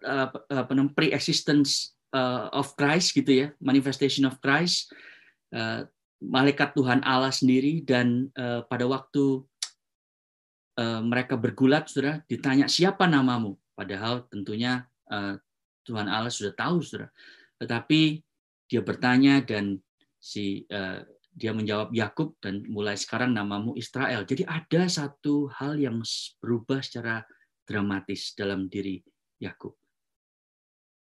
uh, pre-existence uh, of Christ gitu ya, manifestation of Christ. Uh, malaikat Tuhan Allah sendiri dan uh, pada waktu uh, mereka bergulat sudah ditanya siapa namamu? Padahal tentunya uh, Tuhan Allah sudah tahu sudah tetapi dia bertanya dan si uh, dia menjawab Yakub dan mulai sekarang namamu Israel. Jadi ada satu hal yang berubah secara dramatis dalam diri Yakub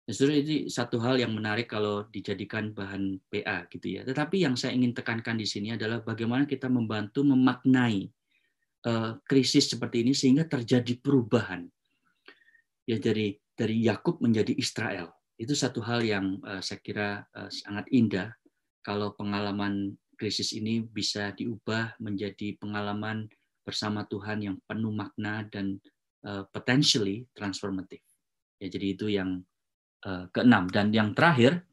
Justru itu satu hal yang menarik kalau dijadikan bahan PA gitu ya. Tetapi yang saya ingin tekankan di sini adalah bagaimana kita membantu memaknai uh, krisis seperti ini sehingga terjadi perubahan. Ya dari dari Yakub menjadi Israel. Itu satu hal yang uh, saya kira uh, sangat indah kalau pengalaman krisis ini bisa diubah menjadi pengalaman bersama Tuhan yang penuh makna dan uh, potentially transformative. Ya jadi itu yang keenam. Dan yang terakhir,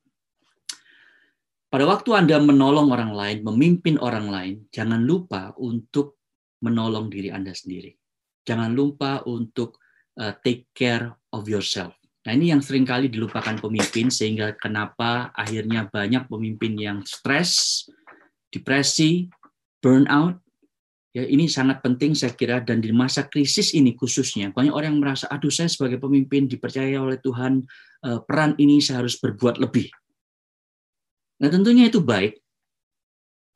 pada waktu Anda menolong orang lain, memimpin orang lain, jangan lupa untuk menolong diri Anda sendiri. Jangan lupa untuk uh, take care of yourself. Nah ini yang sering kali dilupakan pemimpin sehingga kenapa akhirnya banyak pemimpin yang stres, depresi, burnout, Ya, ini sangat penting saya kira dan di masa krisis ini khususnya banyak orang yang merasa aduh saya sebagai pemimpin dipercaya oleh Tuhan eh, peran ini saya harus berbuat lebih. Nah, tentunya itu baik.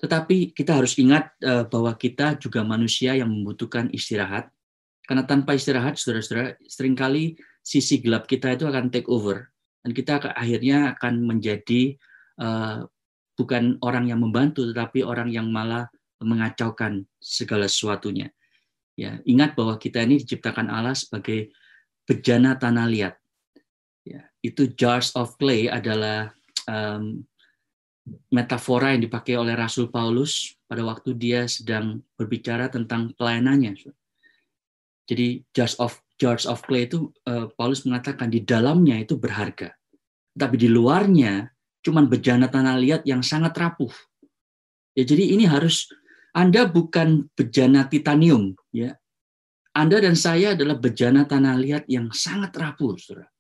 Tetapi kita harus ingat eh, bahwa kita juga manusia yang membutuhkan istirahat. Karena tanpa istirahat Saudara-saudara sering kali sisi gelap kita itu akan take over dan kita akhirnya akan menjadi eh, bukan orang yang membantu tetapi orang yang malah mengacaukan segala sesuatunya. Ya, ingat bahwa kita ini diciptakan Allah sebagai bejana tanah liat. Ya, itu jars of clay adalah um, metafora yang dipakai oleh Rasul Paulus pada waktu dia sedang berbicara tentang pelayanannya. Jadi jars of jars of clay itu uh, Paulus mengatakan di dalamnya itu berharga, tapi di luarnya cuma bejana tanah liat yang sangat rapuh. Ya jadi ini harus anda bukan bejana titanium, ya. Anda dan saya adalah bejana tanah liat yang sangat rapuh, saudara.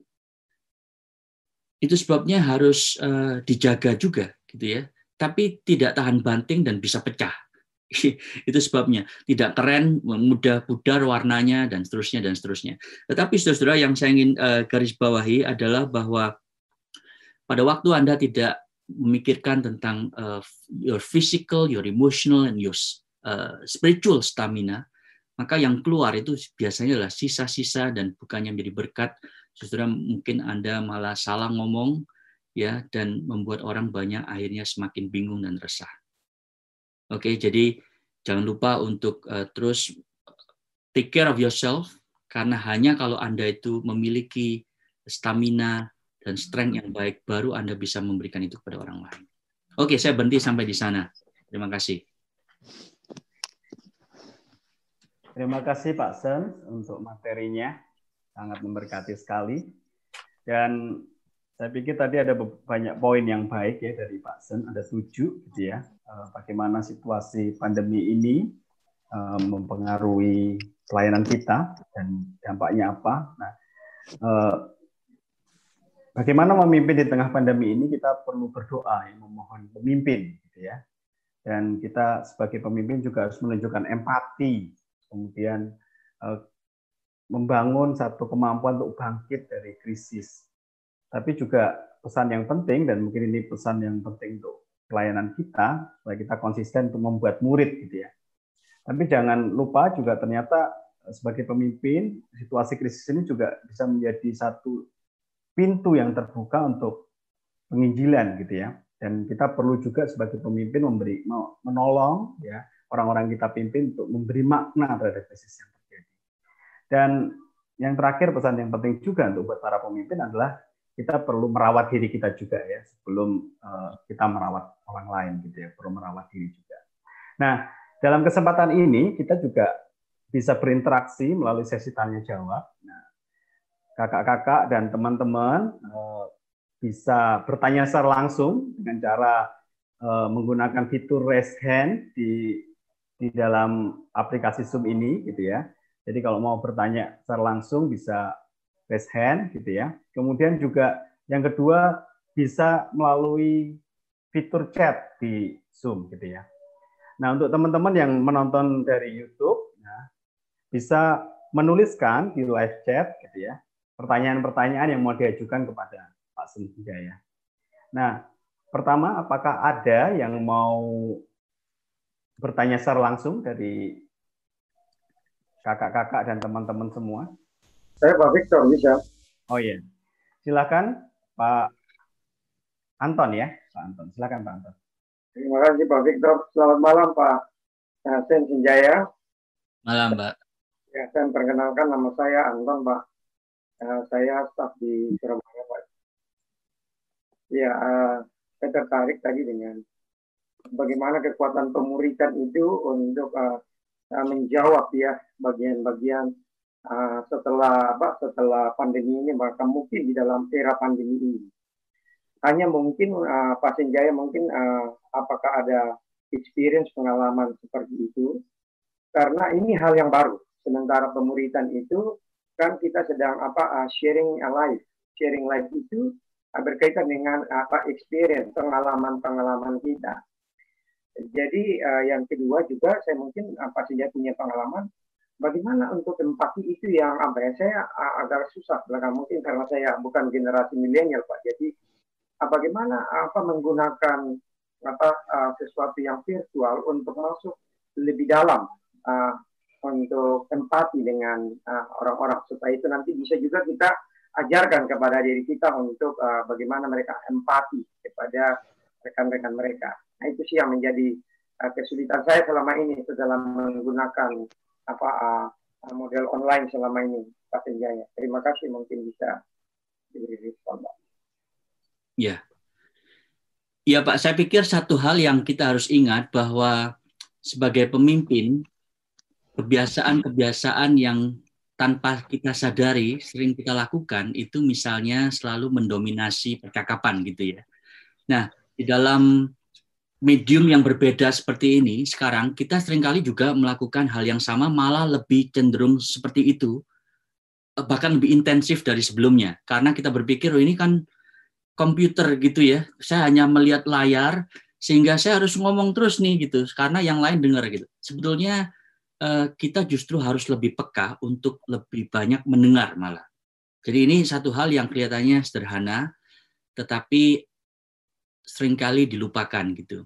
Itu sebabnya harus uh, dijaga juga, gitu ya. Tapi tidak tahan banting dan bisa pecah. itu sebabnya tidak keren, mudah pudar warnanya dan seterusnya dan seterusnya. Tetapi saudara-saudara yang saya ingin uh, garis bawahi adalah bahwa pada waktu Anda tidak memikirkan tentang uh, your physical, your emotional, and your uh, spiritual stamina, maka yang keluar itu biasanya adalah sisa-sisa dan bukannya menjadi berkat, saudara mungkin Anda malah salah ngomong, ya dan membuat orang banyak akhirnya semakin bingung dan resah. Oke, jadi jangan lupa untuk uh, terus take care of yourself karena hanya kalau Anda itu memiliki stamina dan strength yang baik, baru Anda bisa memberikan itu kepada orang lain. Oke, saya berhenti sampai di sana. Terima kasih. Terima kasih Pak Sen untuk materinya. Sangat memberkati sekali. Dan saya pikir tadi ada banyak poin yang baik ya dari Pak Sen, ada tujuh gitu ya. Eh, bagaimana situasi pandemi ini eh, mempengaruhi pelayanan kita dan dampaknya apa. Nah, eh, bagaimana memimpin di tengah pandemi ini kita perlu berdoa ya, memohon pemimpin gitu ya. Dan kita sebagai pemimpin juga harus menunjukkan empati, kemudian eh, membangun satu kemampuan untuk bangkit dari krisis. Tapi juga pesan yang penting dan mungkin ini pesan yang penting untuk pelayanan kita supaya kita konsisten untuk membuat murid gitu ya. Tapi jangan lupa juga ternyata sebagai pemimpin situasi krisis ini juga bisa menjadi satu pintu yang terbuka untuk penginjilan gitu ya. Dan kita perlu juga sebagai pemimpin memberi menolong ya orang-orang kita pimpin untuk memberi makna terhadap krisis yang terjadi. Dan yang terakhir pesan yang penting juga untuk buat para pemimpin adalah kita perlu merawat diri kita juga ya sebelum uh, kita merawat orang lain gitu ya perlu merawat diri juga. Nah dalam kesempatan ini kita juga bisa berinteraksi melalui sesi tanya jawab. Nah, kakak-kakak dan teman-teman eh, bisa bertanya secara langsung dengan cara eh, menggunakan fitur raise hand di di dalam aplikasi Zoom ini gitu ya. Jadi kalau mau bertanya secara langsung bisa raise hand gitu ya. Kemudian juga yang kedua bisa melalui fitur chat di Zoom gitu ya. Nah, untuk teman-teman yang menonton dari YouTube, ya, bisa menuliskan di live chat gitu ya, pertanyaan-pertanyaan yang mau diajukan kepada Pak Senjaya. Nah, pertama, apakah ada yang mau bertanya secara langsung dari kakak-kakak dan teman-teman semua? Saya Pak Victor bisa. Oh iya. Silakan Pak Anton ya, Pak Anton. Silakan Pak Anton. Terima kasih Pak Victor. Selamat malam Pak Sen Senjaya. Malam Pak. Ya, saya perkenalkan nama saya Anton Pak. Uh, saya staf di Surabaya Pak. Ya, saya tertarik tadi dengan bagaimana kekuatan pemuritan itu untuk uh, menjawab ya bagian-bagian setelah apa setelah pandemi ini maka mungkin di dalam era pandemi ini hanya mungkin uh, Pak Senjaya mungkin uh, apakah ada experience pengalaman seperti itu karena ini hal yang baru sementara pemuritan itu kan kita sedang apa uh, sharing life sharing life itu uh, berkaitan dengan apa experience pengalaman pengalaman kita. Jadi uh, yang kedua juga saya mungkin apa saja punya pengalaman bagaimana untuk empati itu yang apa ya saya uh, agak susah belakang. Mungkin karena saya bukan generasi milenial pak. Jadi uh, bagaimana apa menggunakan apa uh, sesuatu yang virtual untuk masuk lebih dalam uh, untuk empati dengan orang-orang uh, supaya itu nanti bisa juga kita ajarkan kepada diri kita untuk uh, bagaimana mereka empati kepada rekan-rekan mereka. Nah itu sih yang menjadi uh, kesulitan saya selama ini dalam menggunakan apa uh, model online selama ini Pak Senjaya. Terima kasih mungkin bisa diberi respon Pak. Ya. Ya Pak, saya pikir satu hal yang kita harus ingat bahwa sebagai pemimpin, kebiasaan-kebiasaan yang tanpa kita sadari sering kita lakukan itu misalnya selalu mendominasi percakapan gitu ya. Nah, di dalam medium yang berbeda seperti ini sekarang kita sering kali juga melakukan hal yang sama malah lebih cenderung seperti itu bahkan lebih intensif dari sebelumnya karena kita berpikir oh ini kan komputer gitu ya. Saya hanya melihat layar sehingga saya harus ngomong terus nih gitu karena yang lain dengar gitu. Sebetulnya kita justru harus lebih peka untuk lebih banyak mendengar malah. Jadi ini satu hal yang kelihatannya sederhana tetapi sering kali dilupakan gitu.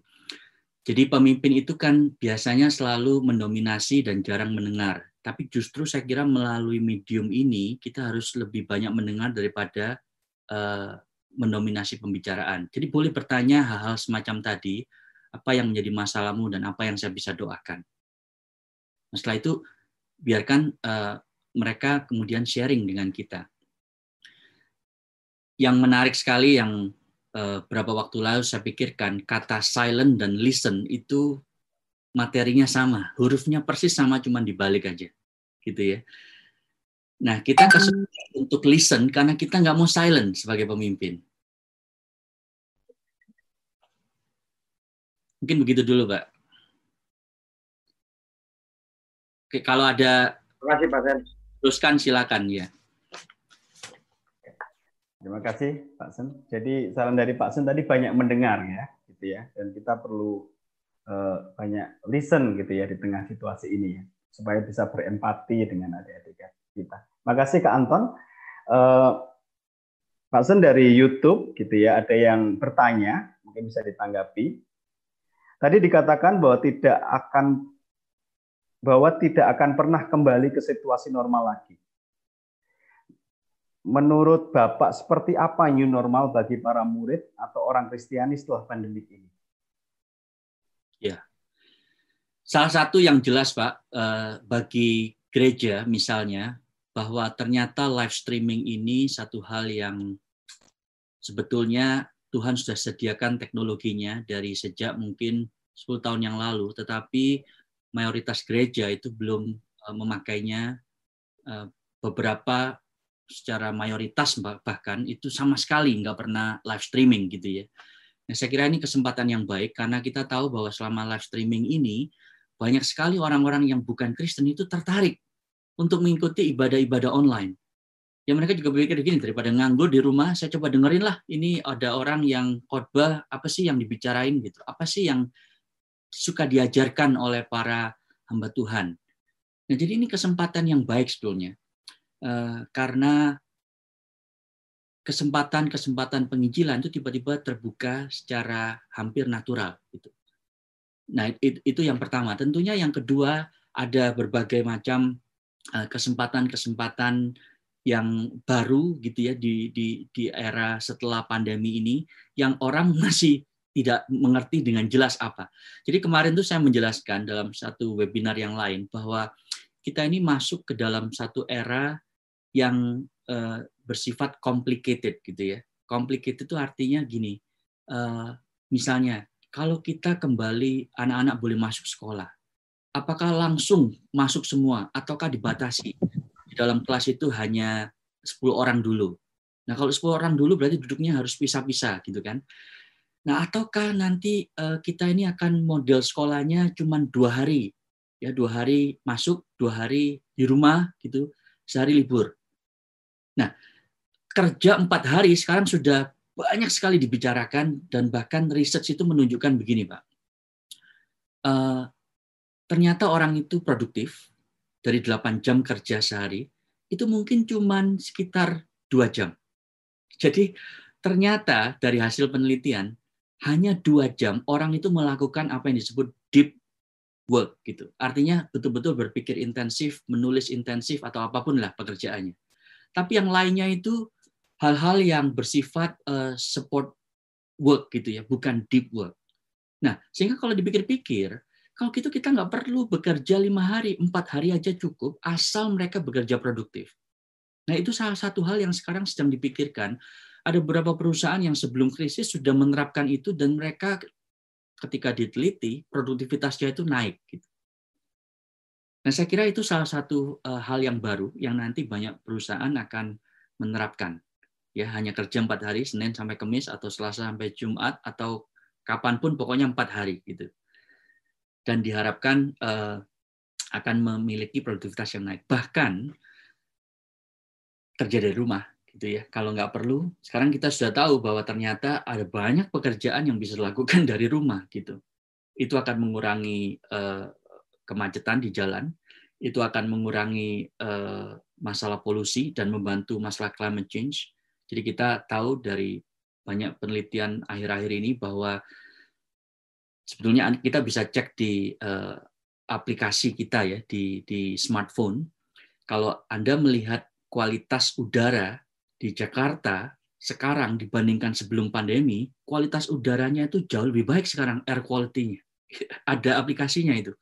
Jadi pemimpin itu kan biasanya selalu mendominasi dan jarang mendengar. Tapi justru saya kira melalui medium ini kita harus lebih banyak mendengar daripada uh, mendominasi pembicaraan. Jadi boleh bertanya hal-hal semacam tadi, apa yang menjadi masalahmu dan apa yang saya bisa doakan. Nah, setelah itu biarkan uh, mereka kemudian sharing dengan kita. Yang menarik sekali yang uh, waktu lalu saya pikirkan kata silent dan listen itu materinya sama, hurufnya persis sama, cuman dibalik aja, gitu ya. Nah, kita kesulitan untuk listen karena kita nggak mau silent sebagai pemimpin. Mungkin begitu dulu, Pak. Oke, kalau ada Terima kasih, Pak Sen. Teruskan silakan ya. Terima kasih Pak Sen. Jadi saran dari Pak Sen tadi banyak mendengar ya, gitu ya. Dan kita perlu uh, banyak listen gitu ya di tengah situasi ini ya, supaya bisa berempati dengan adik-adik kita. Makasih Kak Anton. Uh, Pak Sen dari YouTube gitu ya, ada yang bertanya, mungkin bisa ditanggapi. Tadi dikatakan bahwa tidak akan bahwa tidak akan pernah kembali ke situasi normal lagi. Menurut Bapak, seperti apa new normal bagi para murid atau orang Kristiani setelah pandemi ini? Ya, salah satu yang jelas Pak, eh, bagi gereja misalnya, bahwa ternyata live streaming ini satu hal yang sebetulnya Tuhan sudah sediakan teknologinya dari sejak mungkin 10 tahun yang lalu, tetapi mayoritas gereja itu belum uh, memakainya uh, beberapa secara mayoritas bahkan itu sama sekali nggak pernah live streaming gitu ya. Nah, saya kira ini kesempatan yang baik karena kita tahu bahwa selama live streaming ini banyak sekali orang-orang yang bukan Kristen itu tertarik untuk mengikuti ibadah-ibadah online. Ya mereka juga berpikir begini, daripada nganggur di rumah, saya coba dengerin lah, ini ada orang yang khotbah, apa sih yang dibicarain gitu, apa sih yang suka diajarkan oleh para hamba Tuhan. Nah jadi ini kesempatan yang baik sebetulnya, uh, karena kesempatan-kesempatan penginjilan itu tiba-tiba terbuka secara hampir natural. Gitu. Nah itu yang pertama. Tentunya yang kedua ada berbagai macam Eh, kesempatan-kesempatan yang baru gitu ya di di di era setelah pandemi ini yang orang masih tidak mengerti dengan jelas apa. Jadi kemarin tuh saya menjelaskan dalam satu webinar yang lain bahwa kita ini masuk ke dalam satu era yang uh, bersifat complicated gitu ya. Complicated itu artinya gini, uh, misalnya kalau kita kembali anak-anak boleh masuk sekolah, apakah langsung masuk semua ataukah dibatasi? Di dalam kelas itu hanya 10 orang dulu. Nah, kalau 10 orang dulu berarti duduknya harus pisah-pisah gitu kan. Nah, ataukah nanti eh, kita ini akan model sekolahnya cuma dua hari, ya dua hari masuk, dua hari di rumah gitu, sehari libur. Nah, kerja empat hari sekarang sudah banyak sekali dibicarakan dan bahkan research itu menunjukkan begini, Pak. Eh, ternyata orang itu produktif dari 8 jam kerja sehari, itu mungkin cuma sekitar dua jam. Jadi ternyata dari hasil penelitian, hanya dua jam orang itu melakukan apa yang disebut deep work gitu. Artinya betul-betul berpikir intensif, menulis intensif atau apa pun lah pekerjaannya. Tapi yang lainnya itu hal-hal yang bersifat uh, support work gitu ya, bukan deep work. Nah, sehingga kalau dipikir-pikir, kalau gitu kita nggak perlu bekerja lima hari, empat hari aja cukup, asal mereka bekerja produktif. Nah itu salah satu hal yang sekarang sedang dipikirkan. Ada beberapa perusahaan yang sebelum krisis sudah menerapkan itu dan mereka ketika diteliti produktivitasnya itu naik. Gitu. Nah saya kira itu salah satu eh, hal yang baru yang nanti banyak perusahaan akan menerapkan. Ya hanya kerja empat hari, Senin sampai Kamis atau Selasa sampai Jumat atau kapan pun pokoknya empat hari gitu dan diharapkan uh, akan memiliki produktivitas yang naik. Bahkan kerja dari rumah gitu ya. Kalau nggak perlu, sekarang kita sudah tahu bahwa ternyata ada banyak pekerjaan yang bisa dilakukan dari rumah gitu. Itu akan mengurangi uh, kemacetan di jalan, itu akan mengurangi uh, masalah polusi dan membantu masalah climate change. Jadi kita tahu dari banyak penelitian akhir-akhir ini bahwa sebetulnya kita bisa cek di uh, aplikasi kita ya di di smartphone. Kalau Anda melihat kualitas udara di Jakarta sekarang dibandingkan sebelum pandemi, kualitas udaranya itu jauh lebih baik sekarang air quality-nya. Ada aplikasinya itu.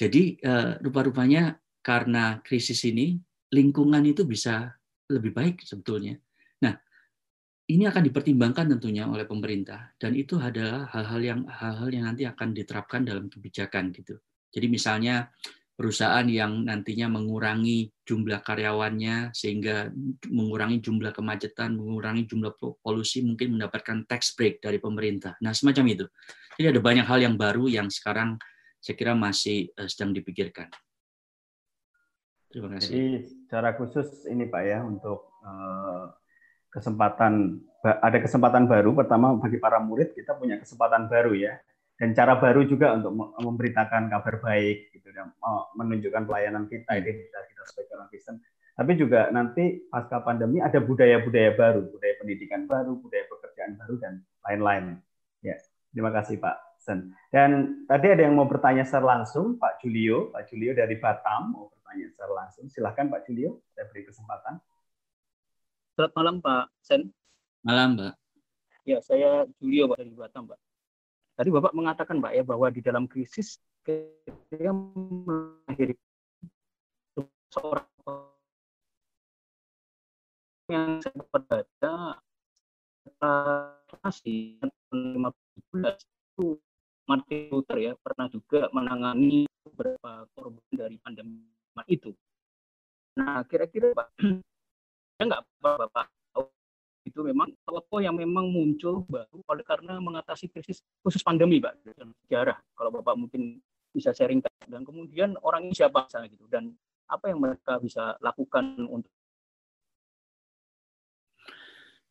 Jadi uh, rupa-rupanya karena krisis ini lingkungan itu bisa lebih baik sebetulnya ini akan dipertimbangkan tentunya oleh pemerintah dan itu adalah hal-hal yang hal-hal yang nanti akan diterapkan dalam kebijakan gitu. Jadi misalnya perusahaan yang nantinya mengurangi jumlah karyawannya sehingga mengurangi jumlah kemacetan, mengurangi jumlah polusi mungkin mendapatkan tax break dari pemerintah. Nah, semacam itu. Jadi ada banyak hal yang baru yang sekarang saya kira masih eh, sedang dipikirkan. Terima kasih. Jadi secara khusus ini Pak ya untuk uh, kesempatan ada kesempatan baru pertama bagi para murid kita punya kesempatan baru ya dan cara baru juga untuk memberitakan kabar baik gitu dan menunjukkan pelayanan kita ini kita sebagai orang Kristen. Tapi juga nanti pasca pandemi ada budaya-budaya baru budaya pendidikan baru budaya pekerjaan baru dan lain-lain. Ya terima kasih Pak Sen. Dan tadi ada yang mau bertanya secara langsung Pak Julio. Pak Julio dari Batam mau bertanya secara langsung. Silahkan Pak Julio saya beri kesempatan. Selamat malam Pak Sen. Malam Pak. Ya, saya Julio Pak dari Batam Pak. Tadi Bapak mengatakan Pak ya bahwa di dalam krisis ketika mengakhiri seorang yang saya baca masih 15 itu Martin Luther ya pernah juga menangani beberapa korban dari pandemi itu. Nah, kira-kira Pak, ya nggak Bapak itu memang tokoh yang memang muncul baru oleh karena mengatasi krisis khusus pandemi, Pak, dalam sejarah. Kalau Bapak mungkin bisa sharing dan kemudian orang ini siapa sana gitu dan apa yang mereka bisa lakukan untuk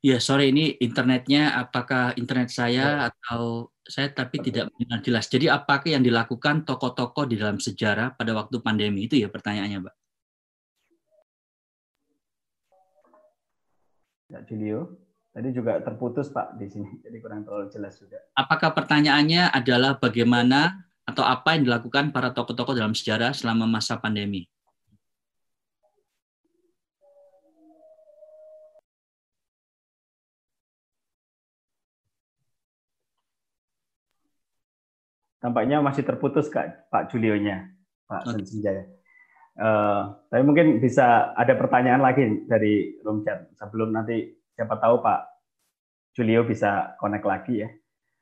Ya, sore ini internetnya apakah internet saya ya. atau saya tapi tidak benar jelas. Jadi apakah yang dilakukan tokoh-tokoh di dalam sejarah pada waktu pandemi itu ya pertanyaannya, Mbak? Ya, Julio. Tadi juga terputus, Pak, di sini. Jadi kurang terlalu jelas juga. Apakah pertanyaannya adalah bagaimana atau apa yang dilakukan para tokoh-tokoh dalam sejarah selama masa pandemi? Tampaknya masih terputus Kak, Pak Julionya, Pak okay. Senjaya. Uh, tapi mungkin bisa ada pertanyaan lagi dari room chat sebelum nanti siapa tahu Pak Julio bisa connect lagi ya.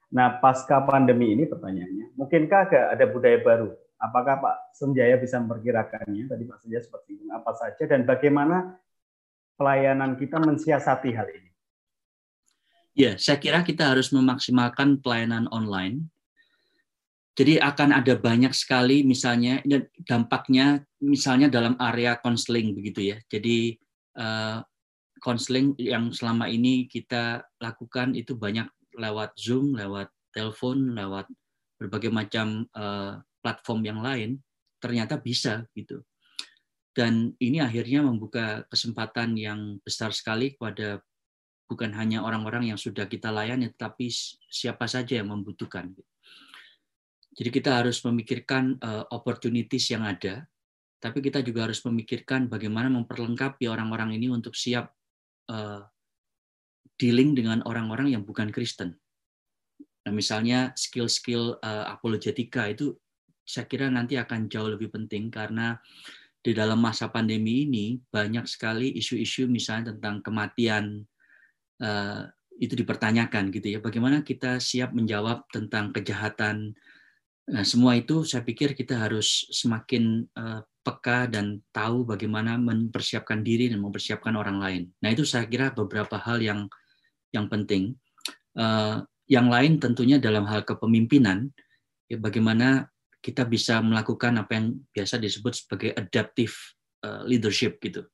Nah, pasca pandemi ini pertanyaannya, mungkinkah ada budaya baru? Apakah Pak Senjaya bisa memperkirakannya? Tadi Pak Senjaya seperti itu, apa saja dan bagaimana pelayanan kita mensiasati hal ini? Ya, saya kira kita harus memaksimalkan pelayanan online jadi akan ada banyak sekali misalnya dampaknya misalnya dalam area konseling begitu ya. Jadi konseling uh, yang selama ini kita lakukan itu banyak lewat Zoom, lewat telepon, lewat berbagai macam uh, platform yang lain ternyata bisa gitu. Dan ini akhirnya membuka kesempatan yang besar sekali kepada bukan hanya orang-orang yang sudah kita layani, tapi siapa saja yang membutuhkan. Gitu. Jadi kita harus memikirkan uh, opportunities yang ada, tapi kita juga harus memikirkan bagaimana memperlengkapi orang-orang ini untuk siap uh, dealing dengan orang-orang yang bukan Kristen. Nah, misalnya skill-skill uh, apologetika itu saya kira nanti akan jauh lebih penting karena di dalam masa pandemi ini banyak sekali isu-isu misalnya tentang kematian uh, itu dipertanyakan gitu ya. Bagaimana kita siap menjawab tentang kejahatan Nah, semua itu saya pikir kita harus semakin uh, peka dan tahu bagaimana mempersiapkan diri dan mempersiapkan orang lain. Nah, itu saya kira beberapa hal yang yang penting. Uh, yang lain tentunya dalam hal kepemimpinan, ya bagaimana kita bisa melakukan apa yang biasa disebut sebagai adaptive uh, leadership gitu.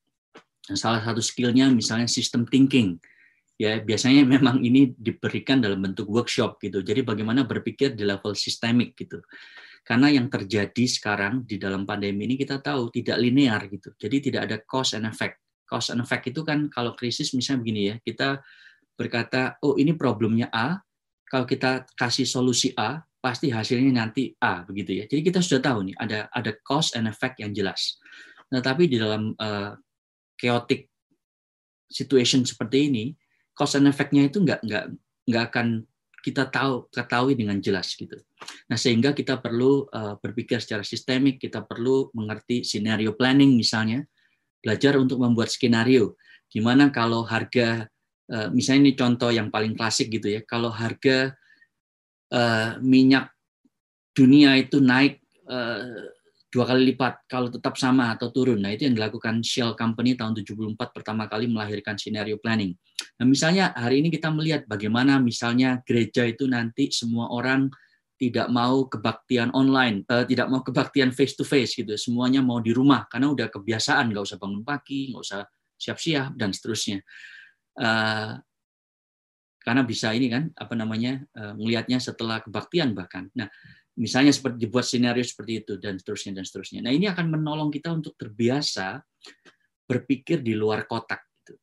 Nah, salah satu skillnya misalnya system thinking ya biasanya memang ini diberikan dalam bentuk workshop gitu. Jadi bagaimana berpikir di level sistemik gitu. Karena yang terjadi sekarang di dalam pandemi ini kita tahu tidak linear gitu. Jadi tidak ada cause and effect. Cause and effect itu kan kalau krisis misalnya begini ya, kita berkata, oh ini problemnya A, kalau kita kasih solusi A, pasti hasilnya nanti A begitu ya. Jadi kita sudah tahu nih ada ada cause and effect yang jelas. Nah, tapi di dalam uh, chaotic situation seperti ini, cause and effect-nya itu nggak nggak nggak akan kita tahu ketahui dengan jelas gitu. Nah sehingga kita perlu uh, berpikir secara sistemik, kita perlu mengerti scenario planning misalnya, belajar untuk membuat skenario. Gimana kalau harga, uh, misalnya ini contoh yang paling klasik gitu ya, kalau harga uh, minyak dunia itu naik uh, dua kali lipat kalau tetap sama atau turun. Nah, itu yang dilakukan Shell Company tahun 74 pertama kali melahirkan scenario planning. Nah, misalnya hari ini kita melihat bagaimana misalnya gereja itu nanti semua orang tidak mau kebaktian online, eh, tidak mau kebaktian face to face gitu. Semuanya mau di rumah karena udah kebiasaan, nggak usah bangun pagi, nggak usah siap-siap dan seterusnya. Uh, karena bisa ini kan apa namanya uh, melihatnya setelah kebaktian bahkan. Nah, misalnya seperti dibuat skenario seperti itu dan seterusnya dan seterusnya. Nah ini akan menolong kita untuk terbiasa berpikir di luar kotak. Gitu.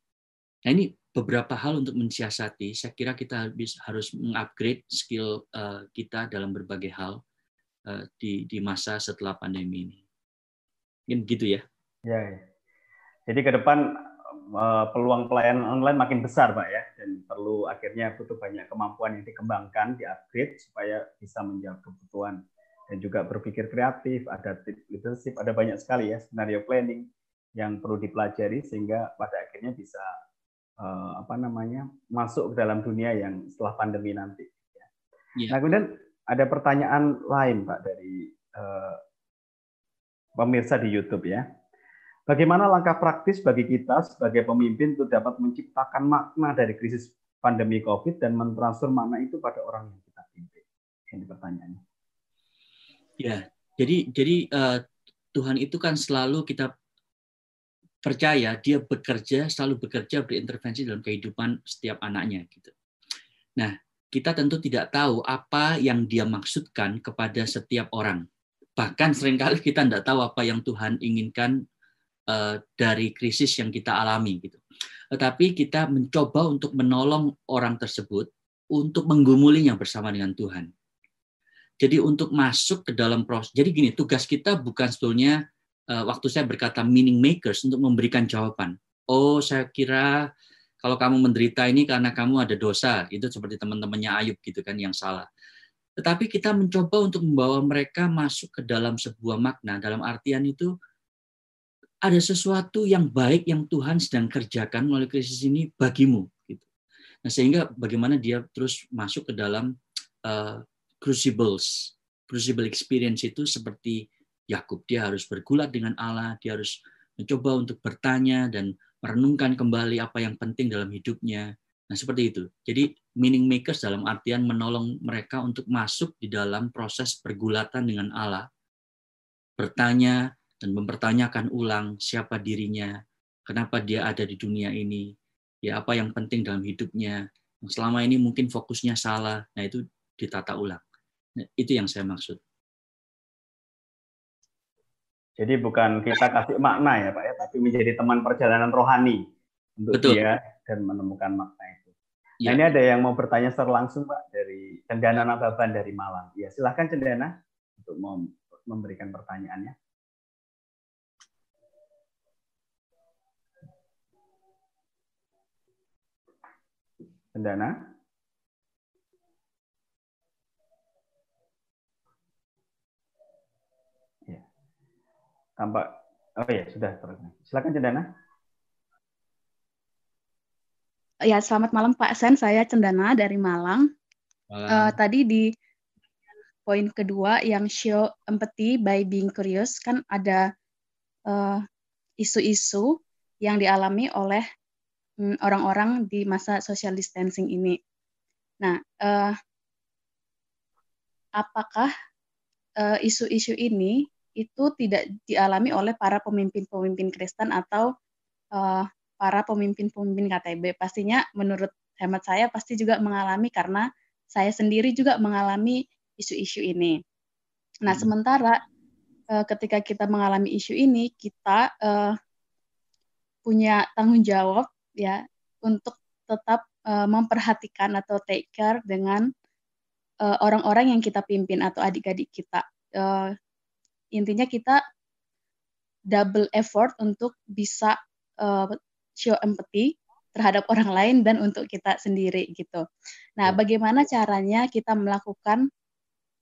Nah ini beberapa hal untuk mensiasati. Saya kira kita harus mengupgrade skill uh, kita dalam berbagai hal uh, di di masa setelah pandemi ini. Mungkin gitu ya. Ya. ya. Jadi ke depan Eh, peluang pelayanan online makin besar, Pak ya, dan perlu akhirnya butuh banyak kemampuan yang dikembangkan, diupgrade supaya bisa menjawab kebutuhan dan juga berpikir kreatif, ada leadership, ada banyak sekali ya skenario planning yang perlu dipelajari sehingga pada akhirnya bisa uh, apa namanya masuk ke dalam dunia yang setelah pandemi nanti. Ya. Yeah. Nah kemudian ada pertanyaan lain Pak dari uh, pemirsa di YouTube ya. Bagaimana langkah praktis bagi kita sebagai pemimpin untuk dapat menciptakan makna dari krisis pandemi COVID dan mentransfer makna itu pada orang yang kita pimpin? Ini pertanyaannya. Ya, jadi jadi uh, Tuhan itu kan selalu kita percaya dia bekerja selalu bekerja berintervensi dalam kehidupan setiap anaknya gitu. Nah, kita tentu tidak tahu apa yang dia maksudkan kepada setiap orang. Bahkan sering kali kita tidak tahu apa yang Tuhan inginkan dari krisis yang kita alami gitu. Tetapi kita mencoba untuk menolong orang tersebut untuk menggumulinya bersama dengan Tuhan. Jadi untuk masuk ke dalam proses. Jadi gini, tugas kita bukan sebetulnya uh, waktu saya berkata meaning makers untuk memberikan jawaban. Oh, saya kira kalau kamu menderita ini karena kamu ada dosa, itu seperti teman-temannya Ayub gitu kan yang salah. Tetapi kita mencoba untuk membawa mereka masuk ke dalam sebuah makna, dalam artian itu ada sesuatu yang baik yang Tuhan sedang kerjakan melalui krisis ini bagimu gitu. Nah, sehingga bagaimana dia terus masuk ke dalam uh, crucibles. Crucible experience itu seperti Yakub, dia harus bergulat dengan Allah, dia harus mencoba untuk bertanya dan merenungkan kembali apa yang penting dalam hidupnya. Nah, seperti itu. Jadi meaning makers dalam artian menolong mereka untuk masuk di dalam proses pergulatan dengan Allah. Bertanya, dan mempertanyakan ulang siapa dirinya, kenapa dia ada di dunia ini, ya apa yang penting dalam hidupnya. Selama ini mungkin fokusnya salah, nah itu ditata ulang. Nah, itu yang saya maksud. Jadi bukan kita kasih makna ya Pak ya, tapi menjadi teman perjalanan rohani untuk Betul. dia dan menemukan makna itu. Nah, ya. Nah, ini ada yang mau bertanya secara langsung Pak dari Cendana Nababan dari Malang. Ya silahkan Cendana untuk memberikan pertanyaannya. Cendana? Ya. Tampak Oh ya, sudah. Silakan Cendana. Ya, selamat malam Pak Sen. Saya Cendana dari Malang. Malang. Uh, tadi di poin kedua yang show empathy by being curious kan ada eh, isu-isu uh, yang dialami oleh orang-orang di masa social distancing ini. Nah, uh, apakah uh, isu-isu ini itu tidak dialami oleh para pemimpin-pemimpin Kristen atau uh, para pemimpin-pemimpin KTB? Pastinya menurut hemat saya pasti juga mengalami karena saya sendiri juga mengalami isu-isu ini. Nah, hmm. sementara uh, ketika kita mengalami isu ini, kita uh, punya tanggung jawab ya untuk tetap uh, memperhatikan atau take care dengan eh, orang-orang uh, yang kita pimpin atau adik-adik kita. Uh, intinya kita double effort untuk bisa uh, show empathy terhadap orang lain dan untuk kita sendiri gitu. Nah, ya. bagaimana caranya kita melakukan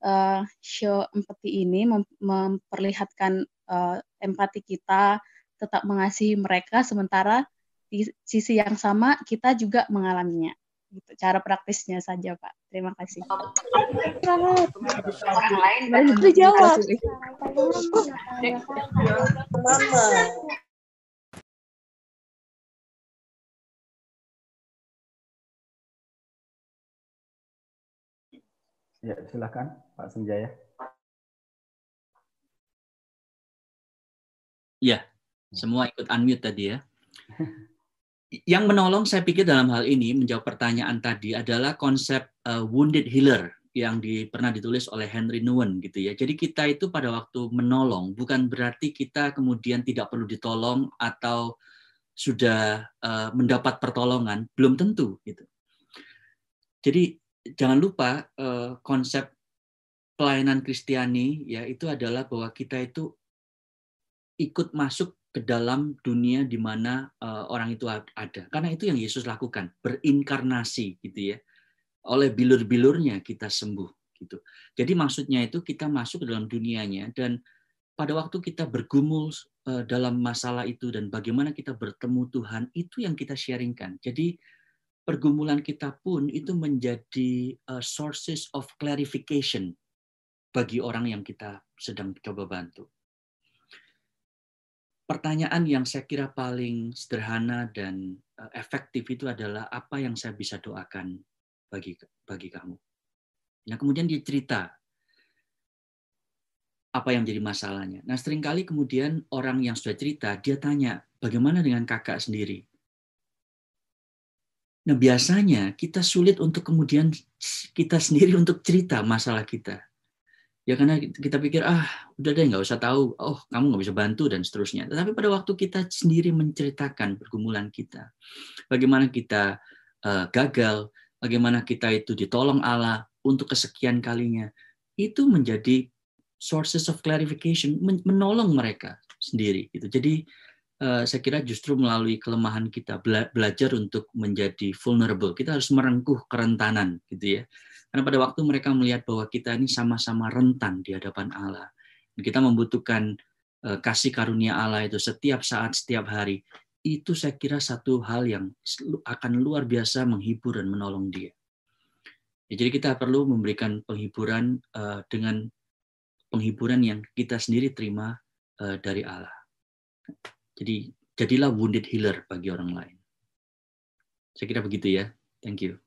uh, show empathy ini mem memperlihatkan uh, empati kita, tetap mengasihi mereka sementara di sisi yang sama kita juga mengalaminya. Gitu. Cara praktisnya saja, Pak. Terima kasih. Orang lain baru jawab. Ya, silakan Pak Senjaya. Ya, semua ikut unmute tadi ya. yang menolong saya pikir dalam hal ini menjawab pertanyaan tadi adalah konsep uh, wounded healer yang di, pernah ditulis oleh Henry Nguyen gitu ya. Jadi kita itu pada waktu menolong bukan berarti kita kemudian tidak perlu ditolong atau sudah uh, mendapat pertolongan, belum tentu gitu. Jadi jangan lupa uh, konsep pelayanan Kristiani ya itu adalah bahwa kita itu ikut masuk ke dalam dunia di mana uh, orang itu ada. Karena itu yang Yesus lakukan, berinkarnasi gitu ya. Oleh bilur-bilurnya kita sembuh gitu. Jadi maksudnya itu kita masuk ke dalam dunianya dan pada waktu kita bergumul uh, dalam masalah itu dan bagaimana kita bertemu Tuhan itu yang kita sharingkan. Jadi pergumulan kita pun itu menjadi uh, sources of clarification bagi orang yang kita sedang coba bantu. Pertanyaan yang saya kira paling sederhana dan uh, efektif itu adalah apa yang saya bisa doakan bagi bagi kamu. Nah, kemudian dia cerita apa yang jadi masalahnya. Nah, sering kali kemudian orang yang sudah cerita, dia tanya, bagaimana dengan kakak sendiri? Nah, biasanya kita sulit untuk kemudian kita sendiri untuk cerita masalah kita. Ya karena kita pikir, ah udah deh nggak usah tahu, oh kamu nggak bisa bantu dan seterusnya. Tetapi pada waktu kita sendiri menceritakan pergumulan kita, bagaimana kita uh, gagal, bagaimana kita itu ditolong Allah untuk kesekian kalinya, itu menjadi sources of clarification, menolong mereka sendiri. Gitu. Jadi Eh, saya kira justru melalui kelemahan kita belajar untuk menjadi vulnerable. Kita harus merengkuh kerentanan, gitu ya. Karena pada waktu mereka melihat bahwa kita ini sama-sama rentan di hadapan Allah, kita membutuhkan eh, kasih karunia Allah itu setiap saat, setiap hari. Itu saya kira satu hal yang akan luar biasa menghibur dan menolong dia. Ya, jadi kita perlu memberikan penghiburan uh, dengan penghiburan yang kita sendiri terima uh, dari Allah. Jadi jadilah wounded healer bagi orang lain. Saya kira begitu ya. Thank you.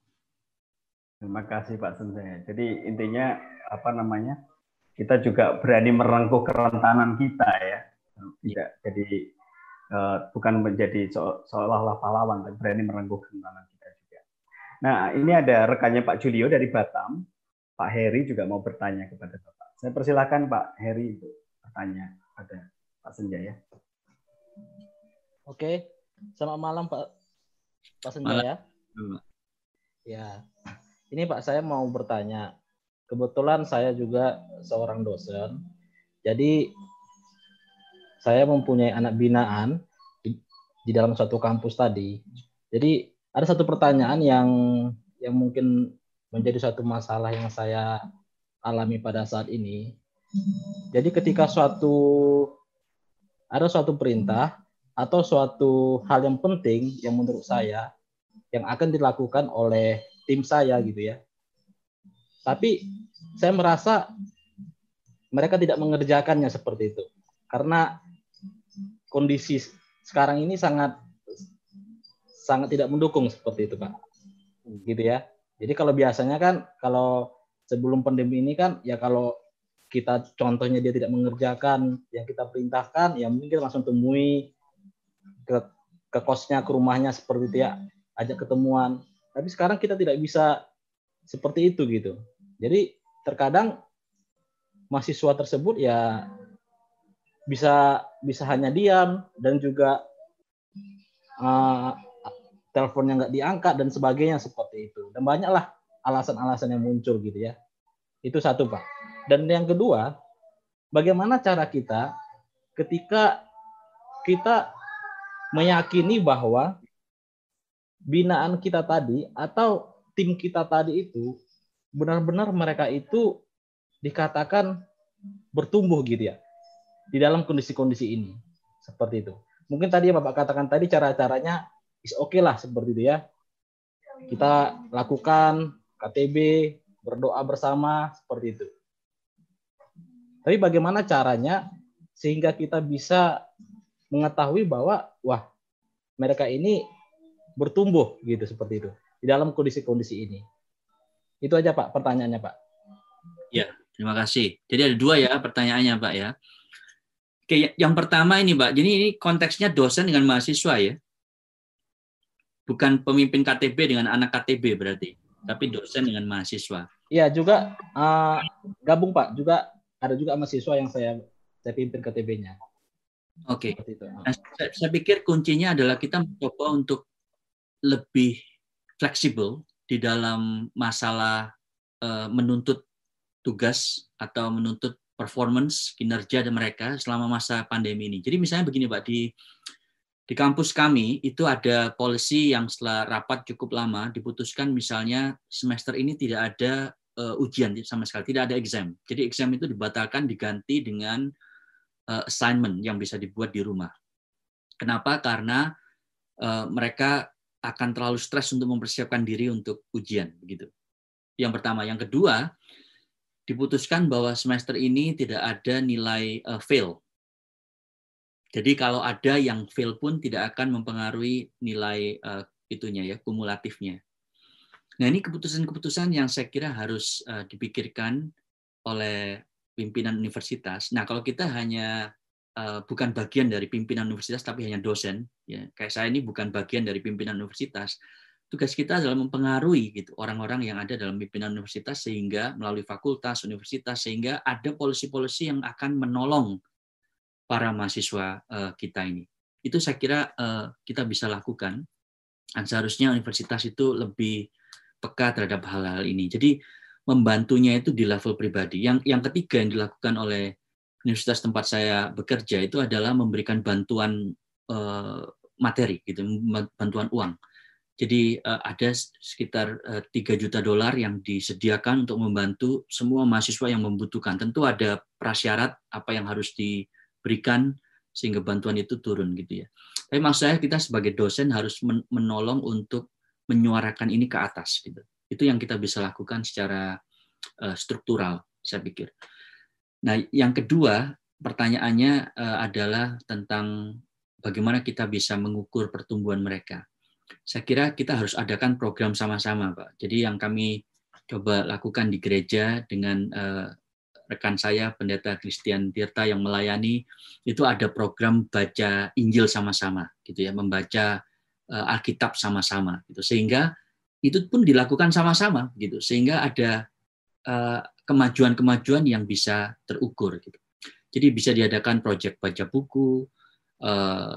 Terima kasih Pak Sensei. Jadi intinya apa namanya? Kita juga berani merengkuh kerentanan kita ya. Tidak jadi uh, bukan menjadi so seolah-olah pahlawan, tapi berani merengkuh kerentanan kita juga. Nah, ini ada rekannya Pak Julio dari Batam. Pak Heri juga mau bertanya kepada Bapak. Saya persilahkan Pak Heri untuk bertanya pada Pak Senjaya. Oke, selamat malam Pak Pak Senjaya. Ya, ini Pak saya mau bertanya. Kebetulan saya juga seorang dosen. Jadi saya mempunyai anak binaan di, di dalam suatu kampus tadi. Jadi ada satu pertanyaan yang yang mungkin menjadi satu masalah yang saya alami pada saat ini. Jadi ketika suatu ada suatu perintah atau suatu hal yang penting yang menurut saya yang akan dilakukan oleh tim saya gitu ya. Tapi saya merasa mereka tidak mengerjakannya seperti itu. Karena kondisi sekarang ini sangat sangat tidak mendukung seperti itu, Pak. Gitu ya. Jadi kalau biasanya kan kalau sebelum pandemi ini kan ya kalau kita contohnya dia tidak mengerjakan yang kita perintahkan, ya mungkin langsung temui ke ke kosnya ke rumahnya seperti itu ya ajak ketemuan tapi sekarang kita tidak bisa seperti itu gitu. Jadi terkadang mahasiswa tersebut ya bisa bisa hanya diam dan juga uh, teleponnya nggak diangkat dan sebagainya seperti itu. Dan banyaklah alasan-alasan yang muncul gitu ya. Itu satu pak. Dan yang kedua bagaimana cara kita ketika kita meyakini bahwa binaan kita tadi atau tim kita tadi itu benar-benar mereka itu dikatakan bertumbuh gitu ya di dalam kondisi-kondisi ini seperti itu. Mungkin tadi yang Bapak katakan tadi cara-caranya is oke okay lah seperti itu ya. Kita lakukan KTB, berdoa bersama seperti itu. Tapi bagaimana caranya sehingga kita bisa mengetahui bahwa wah mereka ini bertumbuh gitu seperti itu di dalam kondisi-kondisi ini. Itu aja Pak pertanyaannya Pak. Ya, terima kasih. Jadi ada dua ya pertanyaannya Pak ya. Oke, ya, yang pertama ini Pak, jadi ini konteksnya dosen dengan mahasiswa ya. Bukan pemimpin KTB dengan anak KTB berarti, tapi dosen dengan mahasiswa. Iya, juga uh, gabung Pak, juga ada juga mahasiswa yang saya saya pimpin KTB-nya. Oke. Okay. Nah, saya, saya pikir kuncinya adalah kita mencoba untuk lebih fleksibel di dalam masalah uh, menuntut tugas atau menuntut performance kinerja dan mereka selama masa pandemi ini. Jadi misalnya begini Pak di di kampus kami itu ada policy yang setelah rapat cukup lama diputuskan misalnya semester ini tidak ada uh, ujian sama sekali, tidak ada exam. Jadi exam itu dibatalkan diganti dengan uh, assignment yang bisa dibuat di rumah. Kenapa? Karena uh, mereka akan terlalu stres untuk mempersiapkan diri untuk ujian begitu. Yang pertama, yang kedua, diputuskan bahwa semester ini tidak ada nilai uh, fail. Jadi kalau ada yang fail pun tidak akan mempengaruhi nilai uh, itunya ya, kumulatifnya. Nah, ini keputusan-keputusan yang saya kira harus uh, dipikirkan oleh pimpinan universitas. Nah, kalau kita hanya bukan bagian dari pimpinan universitas tapi hanya dosen, ya kayak saya ini bukan bagian dari pimpinan universitas. Tugas kita adalah mempengaruhi gitu orang-orang yang ada dalam pimpinan universitas sehingga melalui fakultas, universitas sehingga ada polisi-polisi yang akan menolong para mahasiswa uh, kita ini. Itu saya kira uh, kita bisa lakukan. Dan seharusnya universitas itu lebih peka terhadap hal-hal ini. Jadi membantunya itu di level pribadi. Yang yang ketiga yang dilakukan oleh universitas tempat saya bekerja itu adalah memberikan bantuan uh, materi gitu bantuan uang. Jadi uh, ada sekitar uh, eh, 3 juta dolar yang disediakan untuk membantu semua mahasiswa yang membutuhkan. Tentu ada prasyarat apa yang harus diberikan sehingga bantuan itu turun gitu ya. Tapi maksud saya kita sebagai dosen harus menolong untuk menyuarakan ini ke atas gitu. Itu yang kita bisa lakukan secara struktural saya pikir Nah, yang kedua pertanyaannya uh, adalah tentang bagaimana kita bisa mengukur pertumbuhan mereka. Saya kira kita harus adakan program sama-sama, Pak. Jadi yang kami coba lakukan di gereja dengan uh, rekan saya pendeta Christian Tirta yang melayani itu ada program baca Injil sama-sama gitu ya, membaca uh, Alkitab sama-sama gitu. Sehingga itu pun dilakukan sama-sama gitu. Sehingga ada kemajuan-kemajuan yang bisa terukur. Gitu. Jadi bisa diadakan proyek baca buku, uh,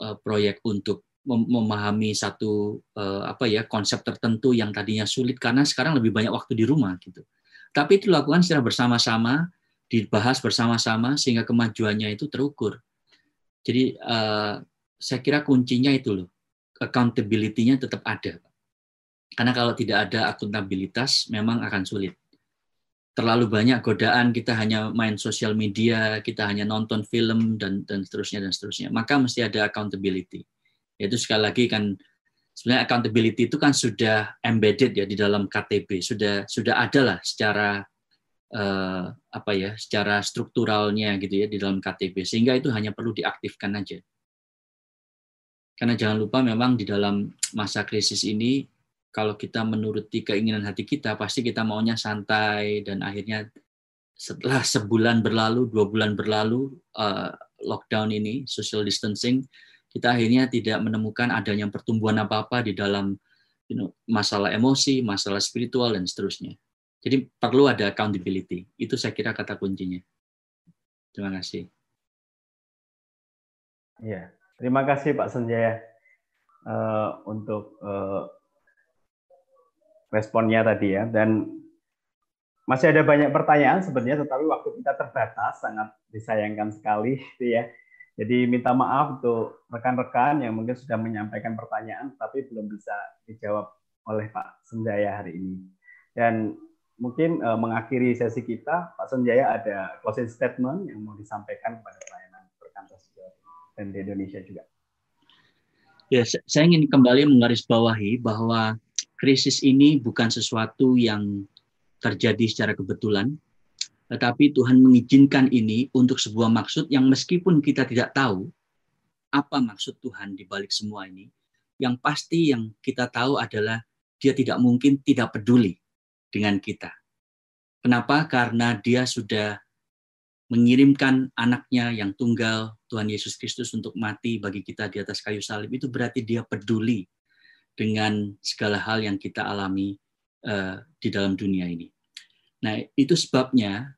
uh, proyek untuk memahami satu apa ya konsep tertentu yang tadinya sulit karena sekarang lebih banyak waktu di rumah gitu. Tapi itu dilakukan secara bersama-sama, dibahas bersama-sama sehingga kemajuannya itu terukur. Jadi saya kira kuncinya itu loh, accountability-nya tetap ada. Karena kalau tidak ada akuntabilitas memang akan sulit terlalu banyak godaan kita hanya main sosial media kita hanya nonton film dan dan seterusnya dan seterusnya. Maka mesti ada accountability. Yaitu sekali lagi kan sebenarnya accountability itu kan sudah embedded ya di dalam KTP sudah sudah ada lah secara uh, apa ya secara strukturalnya gitu ya di dalam KTP sehingga itu hanya perlu diaktifkan aja. Karena jangan lupa memang di dalam masa krisis ini kalau kita menuruti keinginan hati kita, pasti kita maunya santai dan akhirnya setelah sebulan berlalu, dua bulan berlalu uh, lockdown ini, social distancing, kita akhirnya tidak menemukan adanya pertumbuhan apa-apa di dalam you know, masalah emosi, masalah spiritual dan seterusnya. Jadi perlu ada accountability. Itu saya kira kata kuncinya. Terima kasih. Ya, terima kasih Pak Senjaya uh, untuk uh, responnya tadi ya. Dan masih ada banyak pertanyaan sebenarnya, tetapi waktu kita terbatas, sangat disayangkan sekali, gitu ya. Jadi minta maaf untuk rekan-rekan yang mungkin sudah menyampaikan pertanyaan, tapi belum bisa dijawab oleh Pak Senjaya hari ini. Dan mungkin uh, mengakhiri sesi kita, Pak Senjaya ada closing statement yang mau disampaikan kepada pelayanan perkantor dan di Indonesia juga. Ya, saya ingin kembali menggarisbawahi bahwa krisis ini bukan sesuatu yang terjadi secara kebetulan, tetapi Tuhan mengizinkan ini untuk sebuah maksud yang meskipun kita tidak tahu apa maksud Tuhan di balik semua ini, yang pasti yang kita tahu adalah dia tidak mungkin tidak peduli dengan kita. Kenapa? Karena dia sudah mengirimkan anaknya yang tunggal, Tuhan Yesus Kristus untuk mati bagi kita di atas kayu salib. Itu berarti dia peduli dengan segala hal yang kita alami uh, di dalam dunia ini. Nah, itu sebabnya